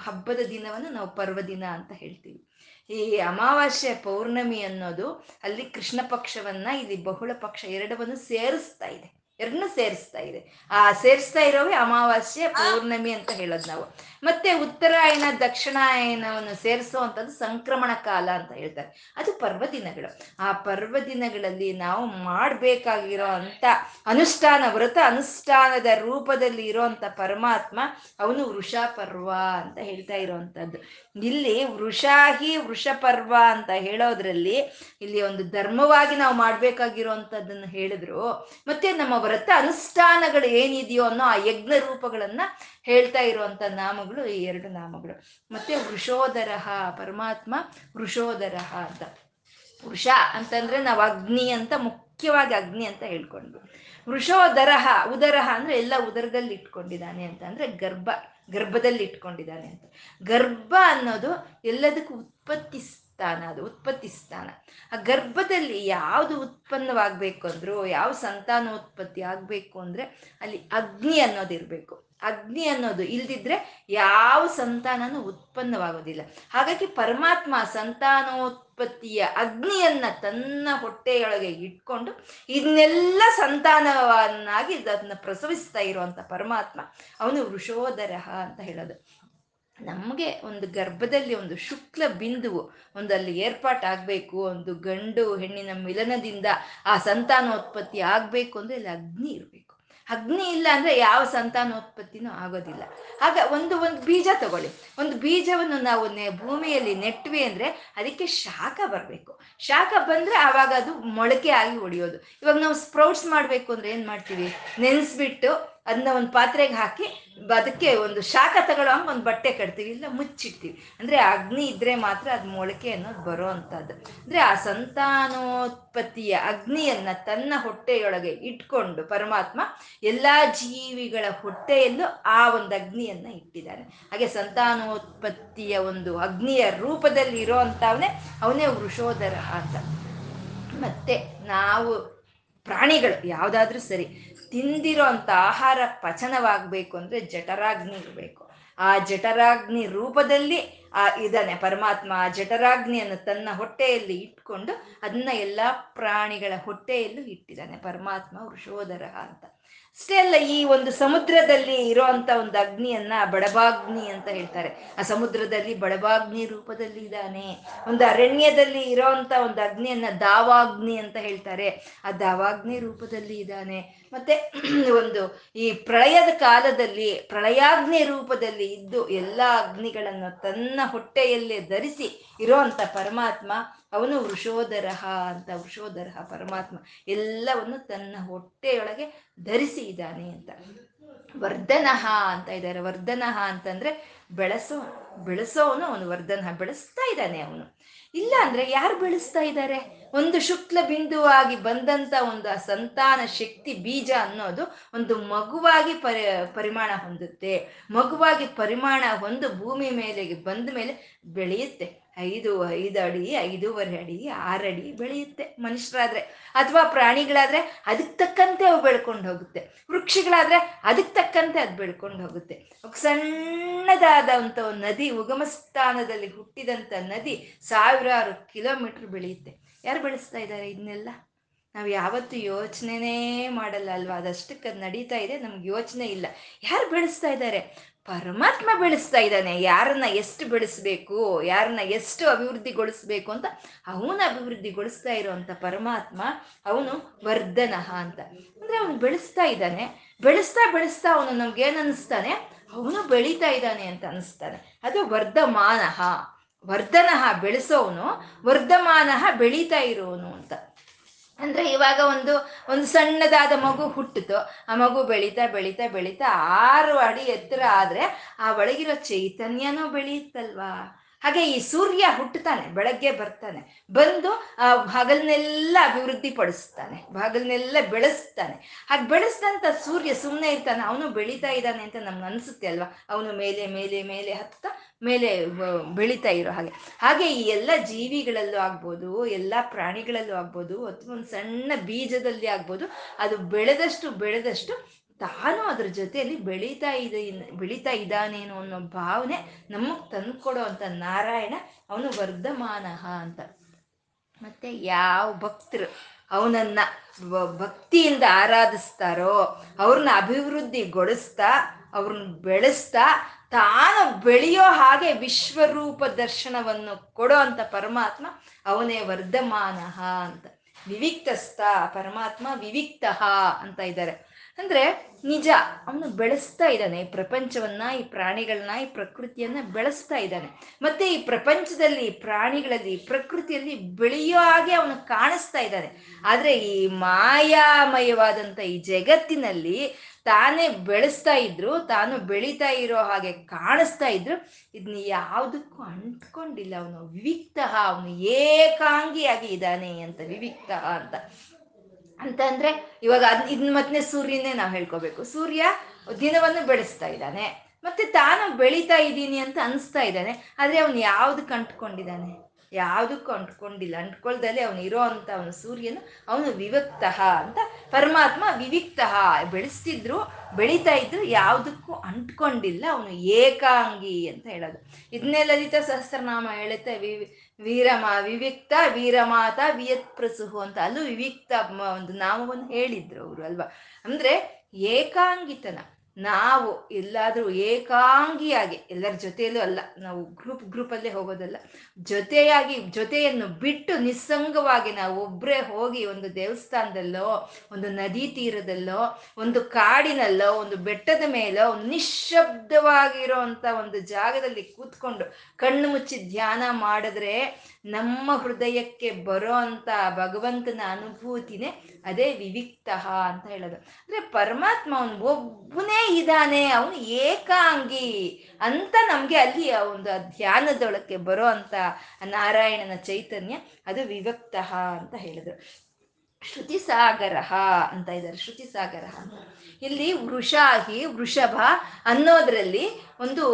ಹಬ್ಬದ ದಿನವನ್ನು ನಾವು ಪರ್ವ ದಿನ ಅಂತ ಹೇಳ್ತೀವಿ. ಈ ಅಮಾವಾಸ್ಯೆ ಪೌರ್ಣಮಿ ಅನ್ನೋದು ಅಲ್ಲಿ ಕೃಷ್ಣ ಪಕ್ಷವನ್ನ, ಇಲ್ಲಿ ಬಹುಳ ಪಕ್ಷ ಎರಡವನ್ನು ಸೇರಿಸ್ತಾ ಇದೆ. ಎರಡನ್ನೂ ಸೇರಿಸ್ತಾ ಇದೆ. ಆ ಸೇರಿಸ್ತಾ ಇರೋವೆ ಅಮಾವಾಸ್ಯೆ ಪೌರ್ಣಮಿ ಅಂತ ಹೇಳೋದು ನಾವು. ಮತ್ತೆ ಉತ್ತರಾಯಣ ದಕ್ಷಿಣಾಯನವನ್ನು ಸೇರಿಸುವಂಥದ್ದು ಸಂಕ್ರಮಣ ಕಾಲ ಅಂತ ಹೇಳ್ತಾರೆ. ಅದು ಪರ್ವದಿನಗಳು ಆ ಪರ್ವದಿನಗಳಲ್ಲಿ ನಾವು ಮಾಡಬೇಕಾಗಿರೋ ಅಂತ ಅನುಷ್ಠಾನ ವ್ರತ ಅನುಷ್ಠಾನದ ರೂಪದಲ್ಲಿ ಇರೋಂಥ ಪರಮಾತ್ಮ ಅವನು ವೃಷಪರ್ವ ಅಂತ ಹೇಳ್ತಾ ಇರೋವಂಥದ್ದು ಇಲ್ಲಿ ವೃಷಾಹಿ ವೃಷಪರ್ವ ಅಂತ ಹೇಳೋದ್ರಲ್ಲಿ ಇಲ್ಲಿ ಒಂದು ಧರ್ಮವಾಗಿ ನಾವು ಮಾಡ್ಬೇಕಾಗಿರುವಂಥದ್ದನ್ನು ಹೇಳಿದ್ರು. ಮತ್ತೆ ನಮ್ಮ ವ್ರತ ಅನುಷ್ಠಾನಗಳು ಏನಿದೆಯೋ ಅನ್ನೋ ಆ ಯಜ್ಞ ರೂಪಗಳನ್ನ ಹೇಳ್ತಾ ಇರುವಂತ ನಾಮಗಳು ಈ ಎರಡು ನಾಮಗಳು. ಮತ್ತೆ ವೃಷೋದರಹ, ಪರಮಾತ್ಮ ವೃಷೋದರಹ ಅಂತ. ವೃಷ ಅಂತಂದ್ರೆ ನಾವು ಅಗ್ನಿ ಅಂತ, ಮುಖ್ಯವಾಗಿ ಅಗ್ನಿ ಅಂತ ಹೇಳ್ಕೊಂಡ್ವಿ. ವೃಷೋದರಹ, ಉದರಹ ಅಂದ್ರೆ ಎಲ್ಲ ಉದರದಲ್ಲಿ ಇಟ್ಕೊಂಡಿದ್ದಾನೆ ಅಂತ ಅಂದ್ರೆ ಗರ್ಭ, ಗರ್ಭದಲ್ಲಿ ಇಟ್ಕೊಂಡಿದ್ದಾನೆ ಅಂತ. ಗರ್ಭ ಅನ್ನೋದು ಎಲ್ಲದಕ್ಕೂ ಉತ್ಪತ್ತಿ ಸ್ಥಾನ, ಅದು ಉತ್ಪತ್ತಿ ಸ್ಥಾನ. ಆ ಗರ್ಭದಲ್ಲಿ ಯಾವುದು ಉತ್ಪನ್ನವಾಗಬೇಕು ಅಂದ್ರು, ಯಾವ ಸಂತಾನೋತ್ಪತ್ತಿ ಆಗಬೇಕು ಅಂದ್ರೆ ಅಲ್ಲಿ ಅಗ್ನಿ ಅನ್ನೋದಿರಬೇಕು ಅಗ್ನಿ ಅನ್ನೋದು ಇಲ್ದಿದ್ರೆ ಯಾವ ಸಂತಾನನೂ ಉತ್ಪನ್ನವಾಗೋದಿಲ್ಲ. ಹಾಗಾಗಿ ಪರಮಾತ್ಮ ಸಂತಾನೋತ್ಪತ್ತಿಯ ಅಗ್ನಿಯನ್ನ ತನ್ನ ಹೊಟ್ಟೆಯೊಳಗೆ ಇಟ್ಕೊಂಡು ಇದನ್ನೆಲ್ಲ ಸಂತಾನವನ್ನಾಗಿ ಅದನ್ನ ಪ್ರಸವಿಸ್ತಾ ಇರುವಂತ ಪರಮಾತ್ಮ, ಅವನು ವೃಷೋದರಹ ಅಂತ ಹೇಳೋದು. ನಮಗೆ ಒಂದು ಗರ್ಭದಲ್ಲಿ ಒಂದು ಶುಕ್ಲ ಬಿಂದುವು ಒಂದು ಅಲ್ಲಿ ಏರ್ಪಾಟಾಗಬೇಕು, ಒಂದು ಗಂಡು ಹೆಣ್ಣಿನ ಮಿಲನದಿಂದ ಆ ಸಂತಾನೋತ್ಪತ್ತಿ ಆಗಬೇಕು ಅಂದರೆ ಅಲ್ಲಿ ಅಗ್ನಿ ಇರಬೇಕು. ಅಗ್ನಿ ಇಲ್ಲ ಅಂದರೆ ಯಾವ ಸಂತಾನೋತ್ಪತ್ತಿನೂ ಆಗೋದಿಲ್ಲ. ಆಗ ಒಂದು ಒಂದು ಬೀಜ ತಗೊಳ್ಳಿ. ಒಂದು ಬೀಜವನ್ನು ನಾವು ನೆ, ಭೂಮಿಯಲ್ಲಿ ನೆಟ್ವಿ ಅಂದರೆ ಅದಕ್ಕೆ ಶಾಖ ಬರಬೇಕು. ಶಾಖ ಬಂದರೆ ಆವಾಗ ಅದು ಮೊಳಕೆ ಆಗಿ ಹೊಡೆಯೋದು ಇವಾಗ ನಾವು ಸ್ಪ್ರೌಟ್ಸ್ ಮಾಡಬೇಕು ಅಂದರೆ ಏನು ಮಾಡ್ತೀವಿ? ನೆನೆಸ್ಬಿಟ್ಟು ಅದನ್ನ ಒಂದು ಪಾತ್ರೆಗೆ ಹಾಕಿ ಅದಕ್ಕೆ ಒಂದು ಶಾಖ ತಗೊಳ್ಳೋ ಹಂಗೆ ಒಂದು ಬಟ್ಟೆ ಕಟ್ತೀವಿ, ಇಲ್ಲ ಮುಚ್ಚಿಡ್ತೀವಿ. ಅಂದರೆ ಅಗ್ನಿ ಇದ್ದರೆ ಮಾತ್ರ ಅದು ಮೊಳಕೆ ಅನ್ನೋದು ಬರೋ ಅಂಥದ್ದು. ಅಂದರೆ ಆ ಸಂತಾನೋತ್ಪತ್ತಿಯ ಅಗ್ನಿಯನ್ನು ತನ್ನ ಹೊಟ್ಟೆಯೊಳಗೆ ಇಟ್ಕೊಂಡು ಪರಮಾತ್ಮ ಎಲ್ಲ ಜೀವಿಗಳ ಹೊಟ್ಟೆಯಲ್ಲೂ ಆ ಒಂದು ಅಗ್ನಿಯನ್ನು ಇಟ್ಟಿದ್ದಾನೆ ಹಾಗೆ ಸಂತಾನೋತ್ಪತ್ತಿಯ ಒಂದು ಅಗ್ನಿಯ ರೂಪದಲ್ಲಿ ಇರೋ ಅಂಥವನೇ ಅವನೇ ವೃಷೋಧರ ಅಂತ. ಮತ್ತೆ ನಾವು ಪ್ರಾಣಿಗಳು, ಯಾವುದಾದ್ರೂ ಸರಿ. ತಿಂದಿರೋ ಅಂಥ ಆಹಾರ ಪಚನವಾಗಬೇಕು ಅಂದರೆ ಜಠರಾಗ್ನಿ ಇರಬೇಕು. ಆ ಜಠರಾಗ್ನಿ ರೂಪದಲ್ಲಿ, ಆ ಇದ್ದಾನೆ ಪರಮಾತ್ಮ ಆ ಜಠರಾಗ್ನಿಯನ್ನು ತನ್ನ ಹೊಟ್ಟೆಯಲ್ಲಿ ಇಟ್ಕೊಂಡು ಅದನ್ನ ಎಲ್ಲ ಪ್ರಾಣಿಗಳ ಹೊಟ್ಟೆಯಲ್ಲೂ ಇಟ್ಟಿದ್ದಾನೆ ಪರಮಾತ್ಮ ವೃಷೋದರ ಅಂತ. ಅಷ್ಟೇ ಅಲ್ಲ, ಈ ಒಂದು ಸಮುದ್ರದಲ್ಲಿ ಇರೋಂಥ ಒಂದು ಅಗ್ನಿಯನ್ನ ಬಡಬಾಗ್ನಿ ಅಂತ ಹೇಳ್ತಾರೆ. ಆ ಸಮುದ್ರದಲ್ಲಿ ಬಡಬಾಗ್ನಿ ರೂಪದಲ್ಲಿ ಇದ್ದಾನೆ. ಒಂದು ಅರಣ್ಯದಲ್ಲಿ ಇರೋಂಥ ಒಂದು ಅಗ್ನಿಯನ್ನ ದಾವಾಗ್ನಿ ಅಂತ ಹೇಳ್ತಾರೆ. ಆ ದಾವಾಗ್ನಿ ರೂಪದಲ್ಲಿ ಇದ್ದಾನೆ. ಮತ್ತೆ [CLEARS THROAT] ಒಂದು ಈ ಪ್ರಳಯದ ಕಾಲದಲ್ಲಿ, ಪ್ರಳಯಾಗ್ನಿ ರೂಪದಲ್ಲಿ ಇದ್ದು ಎಲ್ಲ ಅಗ್ನಿಗಳನ್ನು ತನ್ನ ಹೊಟ್ಟೆಯಲ್ಲೇ ಧರಿಸಿ ಇರೋಂಥ ಪರಮಾತ್ಮ, ಅವನು ವೃಷೋಧರಹ ಅಂತ, ವೃಷೋದರಹ ಪರಮಾತ್ಮ ಎಲ್ಲವನ್ನು ತನ್ನ ಹೊಟ್ಟೆಯೊಳಗೆ ಧರಿಸಿ ಇದ್ದಾನೆ ಅಂತ. ವರ್ಧನಃ ಅಂತ ಇದ್ದಾರೆ. ವರ್ಧನಃ ಅಂತಂದ್ರೆ ಬೆಳೆಸೋ, ಬೆಳೆಸೋನು ಅವನು ವರ್ಧನ ಬೆಳೆಸ್ತಾ ಇದ್ದಾನೆ ಅವನು. ಇಲ್ಲ ಅಂದ್ರೆ ಯಾರು ಬೆಳೆಸ್ತಾ ಇದ್ದಾರೆ ಒಂದು ಶುಕ್ಲ ಬಿಂದುವಾಗಿ ಬಂದಂತ ಒಂದು ಸಂತಾನ ಶಕ್ತಿ ಬೀಜ ಅನ್ನೋದು ಒಂದು ಮಗುವಾಗಿ ಪರಿ, ಪರಿಮಾಣ ಹೊಂದುತ್ತೆ. ಮಗುವಾಗಿ ಪರಿಮಾಣ ಹೊಂದು ಭೂಮಿ ಮೇಲೆ ಬಂದ ಮೇಲೆ ಬೆಳೆಯುತ್ತೆ. ಐದು ಐದು ಅಡಿ, ಐದೂವರೆ ಅಡಿ ಆರಡಿ ಬೆಳೆಯುತ್ತೆ ಮನುಷ್ಯರಾದ್ರೆ. ಅಥವಾ ಪ್ರಾಣಿಗಳಾದ್ರೆ ಅದಕ್ಕೆ ತಕ್ಕಂತೆ ಅವು ಬೆಳ್ಕೊಂಡು ಹೋಗುತ್ತೆ. ವೃಕ್ಷಗಳಾದ್ರೆ ಅದಕ್ಕೆ ತಕ್ಕಂತೆ ಅದು ಬೆಳ್ಕೊಂಡು ಹೋಗುತ್ತೆ. ಸಣ್ಣದಾದಂಥ ನದಿ ಉಗಮ ಸ್ಥಾನದಲ್ಲಿ ಹುಟ್ಟಿದಂಥ ನದಿ ಸಾವಿರಾರು ಕಿಲೋಮೀಟರ್ ಬೆಳೆಯುತ್ತೆ. ಯಾರು ಬೆಳೆಸ್ತಾ ಇದ್ದಾರೆ ಇದನ್ನೆಲ್ಲ? ನಾವು ಯಾವತ್ತು ಯೋಚನೆನೇ ಮಾಡಲ್ಲ ಅಲ್ವಾ? ಅದಷ್ಟಕ್ಕೆ ಅದು ನಡೀತಾ ಇದೆ, ನಮ್ಗೆ ಯೋಚನೆ ಇಲ್ಲ. ಯಾರು ಬೆಳೆಸ್ತಾ ಇದ್ದಾರೆ? ಪರಮಾತ್ಮ ಬೆಳೆಸ್ತಾ ಇದ್ದಾನೆ. ಯಾರನ್ನ ಎಷ್ಟು ಬೆಳೆಸ್ಬೇಕು, ಯಾರನ್ನ ಎಷ್ಟು ಅಭಿವೃದ್ಧಿಗೊಳಿಸ್ಬೇಕು ಅಂತ ಅವನ ಅಭಿವೃದ್ಧಿಗೊಳಿಸ್ತಾ ಇರುವಂತ ಪರಮಾತ್ಮ ಅವನು ವರ್ಧನಃ ಅಂತ. ಅಂದ್ರೆ ಅವನು ಬೆಳೆಸ್ತಾ ಇದ್ದಾನೆ. ಬೆಳೆಸ್ತಾ ಬೆಳೆಸ್ತಾ ಅವನು ನಮ್ಗೆ ಅನಿಸ್ತಾನೆ? ಅವನು ಬೆಳೀತಾ ಇದ್ದಾನೆ ಅಂತ ಅನಿಸ್ತಾನೆ. ಅದು ವರ್ಧಮಾನಃ. ವರ್ಧನಃ ಬೆಳೆಸೋವನು ವರ್ಧಮಾನಃ ಬೆಳೀತಾ ಇರೋನು ಅಂತ. ಅಂದ್ರೆ ಇವಾಗ ಒಂದು ಒಂದು ಸಣ್ಣದಾದ ಮಗು ಹುಟ್ಟಿತು. ಆ ಮಗು ಬೆಳೀತಾ ಬೆಳೀತಾ ಬೆಳೀತಾ ಆರು ಅಡಿ ಎತ್ತರ ಆದ್ರೆ ಆ ಒಳಗಿರೋ ಚೈತನ್ಯನೂ ಬೆಳೆಯುತ್ತಲ್ವಾ? ಹಾಗೆ ಈ ಸೂರ್ಯ ಹುಟ್ಟುತ್ತಾನೆ, ಬೆಳಗ್ಗೆ ಬರ್ತಾನೆ, ಬಂದು, ಆ ಹಗಲನ್ನೆಲ್ಲ ಅಭಿವೃದ್ಧಿ ಪಡಿಸ್ತಾನೆ ಹಗಲನ್ನೆಲ್ಲ ಬೆಳೆಸ್ತಾನೆ. ಹಾಗೆ ಬೆಳೆಸ್ದಂತ ಸೂರ್ಯ ಸುಮ್ಮನೆ ಇರ್ತಾನೆ, ಅವನು ಬೆಳೀತಾ ಇದ್ದಾನೆ ಅಂತ ನಮ್ಗೆ ಅನ್ಸುತ್ತೆ ಅಲ್ವಾ? ಅವನು ಮೇಲೆ ಮೇಲೆ ಮೇಲೆ ಹತ್ತಾ ಮೇಲೆ ಬೆಳೀತಾ ಇರೋ ಹಾಗೆ. ಹಾಗೆ ಈ ಎಲ್ಲ ಜೀವಿಗಳಲ್ಲೂ ಆಗ್ಬೋದು, ಎಲ್ಲ ಪ್ರಾಣಿಗಳಲ್ಲೂ ಆಗ್ಬೋದು, ಅಥವಾ ಒಂದು ಸಣ್ಣ ಬೀಜದಲ್ಲಿ ಆಗ್ಬೋದು, ಅದು ಬೆಳೆದಷ್ಟು ಬೆಳೆದಷ್ಟು ತಾನು ಅದ್ರ ಜೊತೆಯಲ್ಲಿ ಬೆಳೀತಾ ಇದೆ ಬೆಳೀತಾ ಇದ್ದಾನೇನೋ ಅನ್ನೋ ಭಾವನೆ ನಮಗೆ ತಂದ್ಕೊಡೋ ಅಂತ ನಾರಾಯಣ ಅವನು ವರ್ಧಮಾನಃ ಅಂತ. ಮತ್ತೆ ಯಾವ ಭಕ್ತರು ಅವನನ್ನ ಭಕ್ತಿಯಿಂದ ಆರಾಧಿಸ್ತಾರೋ, ಅವ್ರನ್ನ ಅಭಿವೃದ್ಧಿಗೊಳಿಸ್ತಾ, ಅವ್ರನ್ನ ಬೆಳೆಸ್ತಾ, ತಾನು ಬೆಳೆಯೋ ಹಾಗೆ ವಿಶ್ವರೂಪ ದರ್ಶನವನ್ನು ಕೊಡೋ ಅಂತ ಪರಮಾತ್ಮ ಅವನೇ ವರ್ಧಮಾನಃ ಅಂತ. ವಿವಿಕ್ತಸ್ಥ ಪರಮಾತ್ಮ ವಿವಿಕ್ತಃ ಅಂತ ಇದ್ದಾರೆ. ಅಂದ್ರೆ ನಿಜ, ಅವನು ಬೆಳೆಸ್ತಾ ಇದ್ದಾನೆ. ಈ ಪ್ರಪಂಚವನ್ನ, ಈ ಪ್ರಾಣಿಗಳನ್ನ, ಈ ಪ್ರಕೃತಿಯನ್ನ ಬೆಳೆಸ್ತಾ ಇದ್ದಾನೆ. ಮತ್ತೆ ಈ ಪ್ರಪಂಚದಲ್ಲಿ ಪ್ರಾಣಿಗಳಲ್ಲಿ ಪ್ರಕೃತಿಯಲ್ಲಿ ಬೆಳೆಯೋ ಹಾಗೆ ಅವನು ಕಾಣಿಸ್ತಾ ಇದ್ದಾನೆ. ಆದ್ರೆ ಈ ಮಾಯಾಮಯವಾದಂತ ಈ ಜಗತ್ತಿನಲ್ಲಿ ತಾನೇ ಬೆಳೆಸ್ತಾ ಇದ್ರು, ತಾನು ಬೆಳೀತಾ ಇರೋ ಹಾಗೆ ಕಾಣಿಸ್ತಾ ಇದ್ರು ಇದನ್ನ ಯಾವುದಕ್ಕೂ ಅಂಟ್ಕೊಂಡಿಲ್ಲ. ಅವನು ವಿವಿಕ್ತ, ಅವನು ಏಕಾಂಗಿಯಾಗಿ ಇದ್ದಾನೆ ಅಂತ, ವಿವಿಕ್ತ ಅಂತ. ಅಂತಂದ್ರೆ ಇವಾಗ ಅದ್ ಇದನ್ನ ಮತ್ತೆ ಸೂರ್ಯನೇ ನಾವು ಹೇಳ್ಕೋಬೇಕು. ಸೂರ್ಯ ದಿನವನ್ನು ಬೆಳೆಸ್ತಾ ಇದ್ದಾನೆ. ಮತ್ತೆ ತಾನು ಬೆಳೀತಾ ಇದ್ದೀನಿ ಅಂತ ಅನಿಸ್ತಾ ಇದ್ದಾನೆ. ಆದ್ರೆ ಅವನು ಯಾವ್ದಕ್ಕೆ ಅಂಟ್ಕೊಂಡಿದ್ದಾನೆ ಯಾವುದಕ್ಕೂ ಅಂಟ್ಕೊಂಡಿಲ್ಲ ಅಂಟ್ಕೊಳ್ದಲೆ ಅವನು ಇರೋ ಅಂತ ಅವನು ಸೂರ್ಯನು ಅವನು ವಿವಕ್ತ ಅಂತ ಪರಮಾತ್ಮ ವಿವಿಕ್ತ ಬೆಳೆಸ್ತಿದ್ರು, ಬೆಳೀತಾ ಇದ್ರು, ಯಾವುದಕ್ಕೂ ಅಂಟ್ಕೊಂಡಿಲ್ಲ. ಅವನು ಏಕಾಂಗಿ ಅಂತ ಹೇಳೋದು. ಇದನ್ನೇ ಲಲಿತ ಸಹಸ್ರನಾಮ ಹೇಳುತ್ತೆ ವಿ ವೀರಮ, ವಿವಿಕ್ತ ವೀರಮಾತ ವಿಯತ್ ಪ್ರಸುಹು ಅಂತ. ಅಲ್ಲೂ ವಿವಿಕ್ತ ಒಂದು ನಾಮವನ್ನು ಹೇಳಿದ್ರು ಅವರು ಅಲ್ವಾ? ಅಂದ್ರೆ ಏಕಾಂಗಿತನ. ನಾವು ಎಲ್ಲಾದರೂ ಏಕಾಂಗಿಯಾಗಿ, ಎಲ್ಲರ ಜೊತೆಯಲ್ಲೂ ಅಲ್ಲ, ನಾವು ಗ್ರೂಪ್ ಗ್ರೂಪಲ್ಲೇ ಹೋಗೋದಲ್ಲ, ಜೊತೆಯಾಗಿ, ಜೊತೆಯನ್ನು ಬಿಟ್ಟು ನಿಸ್ಸಂಗವಾಗಿ ನಾವು ಒಬ್ಬರೇ ಹೋಗಿ ಒಂದು ದೇವಸ್ಥಾನದಲ್ಲೋ, ಒಂದು ನದಿ ತೀರದಲ್ಲೋ, ಒಂದು ಕಾಡಿನಲ್ಲೋ, ಒಂದು ಬೆಟ್ಟದ ಮೇಲೋ ಒಂದು ನಿಶ್ಶಬ್ದವಾಗಿರೋ ಒಂದು ಜಾಗದಲ್ಲಿ ಕೂತ್ಕೊಂಡು ಕಣ್ಣು ಮುಚ್ಚಿ ಧ್ಯಾನ ಮಾಡಿದ್ರೆ ನಮ್ಮ ಹೃದಯಕ್ಕೆ ಬರೋ ಅಂತ ಭಗವಂತನ ಅನುಭೂತಿನೇ ಅದೇ ವಿವಿಕ್ತ ಅಂತ ಹೇಳೋದು. ಅಂದ್ರೆ ಪರಮಾತ್ಮ ಅವನು ಒಬ್ಬನೇ ಇದ್ದಾನೆ, ಅವನು ಏಕಾಂಗಿ ಅಂತ ನಮ್ಗೆ ಅಲ್ಲಿ ಆ ಒಂದು ಧ್ಯಾನದೊಳಕ್ಕೆ ಬರೋ ಅಂತ ನಾರಾಯಣನ ಚೈತನ್ಯ ಅದು ವಿವಕ್ತ ಅಂತ ಹೇಳಿದ್ರು. ಶ್ರುತಿ ಸಾಗರ ಅಂತ ಇದ್ದಾರೆ ಶ್ರುತಿ ಸಾಗರ ಅಂತ. ಇಲ್ಲಿ ವೃಷಾಹಿ, ವೃಷಭ ಅನ್ನೋದ್ರಲ್ಲಿ ಒಂದು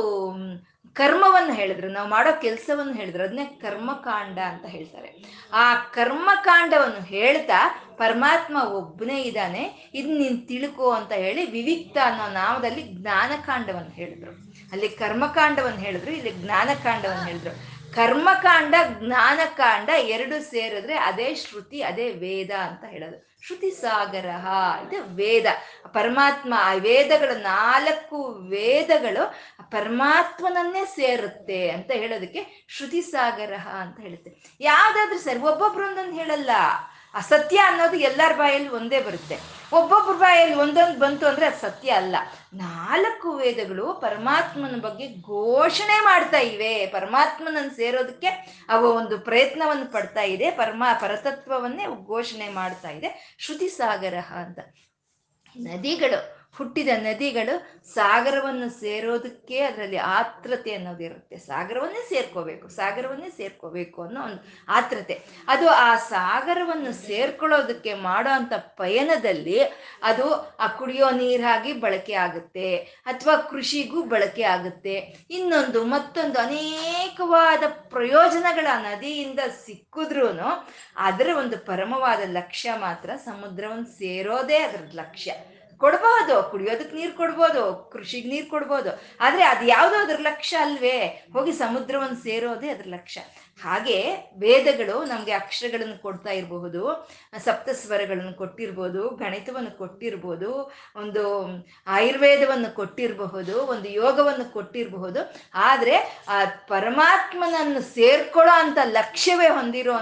ಕರ್ಮವನ್ನು ಹೇಳಿದ್ರು. ನಾವು ಮಾಡೋ ಕೆಲಸವನ್ನು ಹೇಳಿದ್ರು. ಅದನ್ನೇ ಕರ್ಮಕಾಂಡ ಅಂತ ಹೇಳ್ತಾರೆ. ಆ ಕರ್ಮಕಾಂಡವನ್ನು ಹೇಳ್ತಾ ಪರಮಾತ್ಮ ಒಬ್ಬನೇ ಇದ್ದಾನೆ. ಇದು ನೀನು ತಿಳ್ಕೋ ಅಂತ ಹೇಳಿ ವಿವಿಕ್ತ ಅನ್ನೋ ನಾಮದಲ್ಲಿ ಜ್ಞಾನಕಾಂಡವನ್ನು ಹೇಳಿದ್ರು. ಅಲ್ಲಿ ಕರ್ಮಕಾಂಡವನ್ನು ಹೇಳಿದ್ರು, ಇಲ್ಲಿ ಜ್ಞಾನಕಾಂಡವನ್ನು ಹೇಳಿದ್ರು. ಕರ್ಮಕಾಂಡ, ಜ್ಞಾನಕಾಂಡ ಎರಡು ಸೇರಿದ್ರೆ ಅದೇ ಶ್ರುತಿ, ಅದೇ ವೇದ ಅಂತ ಹೇಳೋದು. ಶ್ರುತಿ ಸಾಗರ ಇದು ವೇದ. ಪರಮಾತ್ಮ, ಆ ವೇದಗಳು ನಾಲ್ಕು ವೇದಗಳು ಪರಮಾತ್ಮನನ್ನೇ ಸೇರುತ್ತೆ ಅಂತ ಹೇಳೋದಕ್ಕೆ ಶ್ರುತಿ ಸಾಗರ ಅಂತ ಹೇಳುತ್ತೆ. ಯಾವ್ದಾದ್ರು ಸರಿ, ಒಬ್ಬೊಬ್ರು ಒಂದೊಂದು ಹೇಳಲ್ಲ. ಅಸತ್ಯ ಅನ್ನೋದು ಎಲ್ಲರ ಬಾಯಲ್ಲಿ ಒಂದೇ ಬರುತ್ತೆ. ಒಬ್ಬೊಬ್ಬರ ಬಾಯಲ್ಲಿ ಒಂದೊಂದು ಬಂತು ಅಂದ್ರೆ ಅದು ಸತ್ಯ ಅಲ್ಲ. ನಾಲ್ಕು ವೇದಗಳು ಪರಮಾತ್ಮನ ಬಗ್ಗೆ ಘೋಷಣೆ ಮಾಡ್ತಾ ಇವೆ. ಪರಮಾತ್ಮನನ್ನು ಸೇರೋದಕ್ಕೆ ಅವ ಒಂದು ಪ್ರಯತ್ನವನ್ನು ಪಡ್ತಾ ಇದೆ. ಪರಮ, ಪರತತ್ವವನ್ನೇ ಘೋಷಣೆ ಮಾಡ್ತಾ ಇದೆ. ಶ್ರುತಿ ಸಾಗರ ಅಂತ. ನದಿಗಳು ಹುಟ್ಟಿದ ನದಿಗಳು ಸಾಗರವನ್ನು ಸೇರೋದಕ್ಕೆ ಅದರಲ್ಲಿ ಆತ್ರತೆ ಅನ್ನೋದಿರುತ್ತೆ ಸಾಗರವನ್ನೇ ಸೇರ್ಕೋಬೇಕು ಸಾಗರವನ್ನೇ ಸೇರ್ಕೋಬೇಕು ಅನ್ನೋ ಒಂದು ಆತ್ರತೆ ಅದು ಆ ಸಾಗರವನ್ನು ಸೇರ್ಕೊಳ್ಳೋದಕ್ಕೆ ಮಾಡೋ ಅಂಥ ಪಯಣದಲ್ಲಿ ಅದು ಆ ಕುಡಿಯೋ ನೀರಾಗಿ ಬಳಕೆ ಆಗುತ್ತೆ, ಅಥವಾ ಕೃಷಿಗೂ ಬಳಕೆ ಆಗುತ್ತೆ. ಇನ್ನೊಂದು ಮತ್ತೊಂದು ಅನೇಕವಾದ ಪ್ರಯೋಜನಗಳ ನದಿಯಿಂದ ಸಿಕ್ಕಿದ್ರೂ ಅದರ ಒಂದು ಪರಮವಾದ ಲಕ್ಷ್ಯ ಮಾತ್ರ ಸಮುದ್ರವನ್ನು ಸೇರೋದೇ ಅದರ ಲಕ್ಷ್ಯ. ಕೊಡ್ಬೋದು ಕುಡಿಯೋದಕ್ಕೆ ನೀರು ಕೊಡ್ಬೋದು, ಕೃಷಿಗೆ ನೀರು ಕೊಡ್ಬೋದು. ಆದರೆ ಅದು ಯಾವುದೋ ಅದ್ರ ಲಕ್ಷ್ಯ ಅಲ್ವೇ? ಹೋಗಿ ಸಮುದ್ರವನ್ನು ಸೇರೋದೇ ಅದ್ರ ಲಕ್ಷ್ಯ ಹಾಗೆ ವೇದಗಳು ನಮಗೆ ಅಕ್ಷರಗಳನ್ನು ಕೊಡ್ತಾ ಇರಬಹುದು, ಸಪ್ತಸ್ವರಗಳನ್ನು ಕೊಟ್ಟಿರ್ಬೋದು, ಗಣಿತವನ್ನು ಕೊಟ್ಟಿರ್ಬೋದು, ಒಂದು ಆಯುರ್ವೇದವನ್ನು ಕೊಟ್ಟಿರಬಹುದು, ಒಂದು ಯೋಗವನ್ನು ಕೊಟ್ಟಿರಬಹುದು. ಆದರೆ ಆ ಪರಮಾತ್ಮನನ್ನು ಸೇರ್ಕೊಳ್ಳೋ ಅಂತ ಲಕ್ಷ್ಯವೇ ಹೊಂದಿರೋ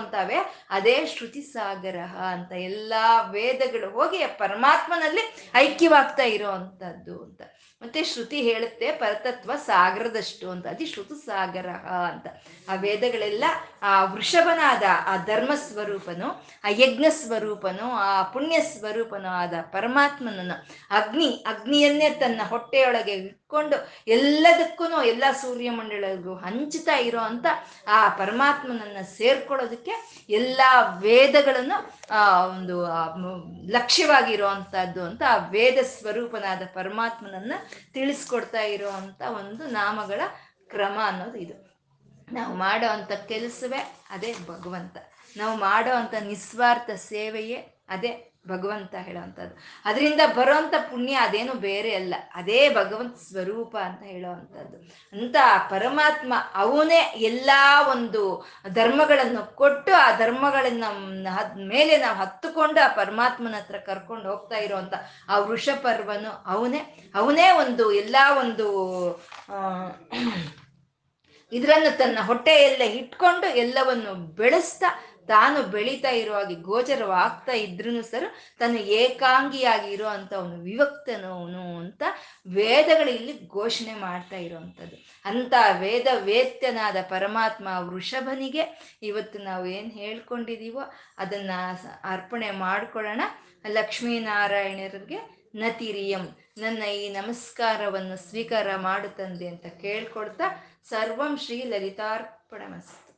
ಅದೇ ಶ್ರುತಿ ಸಾಗರ ಅಂತ ಎಲ್ಲ ವೇದಗಳು ಹೋಗಿ ಪರಮಾತ್ಮನಲ್ಲಿ ಐಕ್ಯವಾಗ್ತಾ ಇರೋ ಅಂಥದ್ದು ಅಂತ. ಮತ್ತೆ ಶ್ರುತಿ ಹೇಳುತ್ತೆ, ಪರತತ್ವ ಸಾಗರದಷ್ಟು ಅಂತ. ಅತಿ ಶ್ರುತು ಸಾಗರ ಅಂತ. ಆ ವೇದಗಳೆಲ್ಲ, ಆ ವೃಷಭನಾದ, ಆ ಧರ್ಮ ಸ್ವರೂಪನು ಆ ಯಜ್ಞ ಸ್ವರೂಪನು ಆ ಪುಣ್ಯ ಸ್ವರೂಪನು ಆದ ಪರಮಾತ್ಮನನ್ನು ಅಗ್ನಿ, ಅಗ್ನಿಯನ್ನೇ ತನ್ನ ಹೊಟ್ಟೆಯೊಳಗೆ ಇಟ್ಕೊಂಡು ಎಲ್ಲದಕ್ಕೂ ಎಲ್ಲ ಸೂರ್ಯಮಂಡಲಗೂ ಹಂಚುತ್ತಾ ಇರೋ ಅಂತ ಆ ಪರಮಾತ್ಮನನ್ನ ಸೇರ್ಕೊಳ್ಳೋದಕ್ಕೆ ಎಲ್ಲ ವೇದಗಳನ್ನು ಆ, ಒಂದು ಲಕ್ಷ್ಯವಾಗಿರುವಂತಹದ್ದು ಅಂತ ಆ ವೇದ ಸ್ವರೂಪನಾದ ಪರಮಾತ್ಮನನ್ನ ತಿಳಿಸ್ಕೊಡ್ತಾ ಇರುವಂತ ಒಂದು ನಾಮಗಳ ಕ್ರಮ ಅನ್ನೋದು ಇದು. ನಾವು ಮಾಡೋ ಅಂತ ಕೆಲಸವೇ ಅದೇ ಭಗವಂತ. ನಾವು ಮಾಡೋ ಅಂತ ನಿಸ್ವಾರ್ಥ ಸೇವೆಯೇ ಅದೇ ಭಗವಂತ ಹೇಳೋವಂಥದ್ದು. ಅದರಿಂದ ಬರೋವಂಥ ಪುಣ್ಯ ಅದೇನು ಬೇರೆ ಅಲ್ಲ. ಅದೇ ಭಗವಂತ ಸ್ವರೂಪ ಅಂತ ಹೇಳೋವಂಥದ್ದು. ಅಂತ ಪರಮಾತ್ಮ ಅವನೇ ಎಲ್ಲ ಒಂದು ಧರ್ಮಗಳನ್ನು ಕೊಟ್ಟು ಆ ಧರ್ಮಗಳನ್ನ ಮೇಲೆ ನಾವು ಹತ್ತುಕೊಂಡು ಆ ಪರಮಾತ್ಮನ ಹತ್ರ ಕರ್ಕೊಂಡು ಹೋಗ್ತಾ ಇರೋವಂಥ ಆ ವೃಷಪರ್ವನು ಅವನೇ. ಅವನೇ ಒಂದು ಎಲ್ಲ ಒಂದು ಇದರನ್ನು ತನ್ನ ಹೊಟ್ಟೆಯಲ್ಲೇ ಇಟ್ಕೊಂಡು ಎಲ್ಲವನ್ನು ಬೆಳೆಸ್ತಾ ತಾನು ಬೆಳೀತಾ ಇರೋ ಹಾಗೆ ಗೋಚರವಾಗ್ತಾ ಇದ್ರು ಸರ್ ತನ್ನ ಏಕಾಂಗಿಯಾಗಿ ಇರೋ ಅಂತ ಅವನು ವಿವಕ್ತನವನು ಅಂತ ವೇದಗಳು ಇಲ್ಲಿ ಘೋಷಣೆ ಮಾಡ್ತಾ ಇರುವಂಥದ್ದು. ಅಂತ ವೇದ ವೇತ್ಯನಾದ ಪರಮಾತ್ಮ ವೃಷಭನಿಗೆ ಇವತ್ತು ನಾವು ಏನು ಹೇಳ್ಕೊಂಡಿದ್ದೀವೋ ಅದನ್ನ ಅರ್ಪಣೆ ಮಾಡ್ಕೊಳ್ಳೋಣ. ಲಕ್ಷ್ಮೀನಾರಾಯಣರಿಗೆ ನತಿರಿಯಂ, ನನ್ನ ಈ ನಮಸ್ಕಾರವನ್ನು ಸ್ವೀಕಾರ ಮಾಡುತ್ತಂದೆ ಅಂತ ಕೇಳ್ಕೊಡ್ತಾ ಸರ್ವಂ ಶ್ರೀ ಲಲಿತಾರ್ಪಣಮಸ್ತು.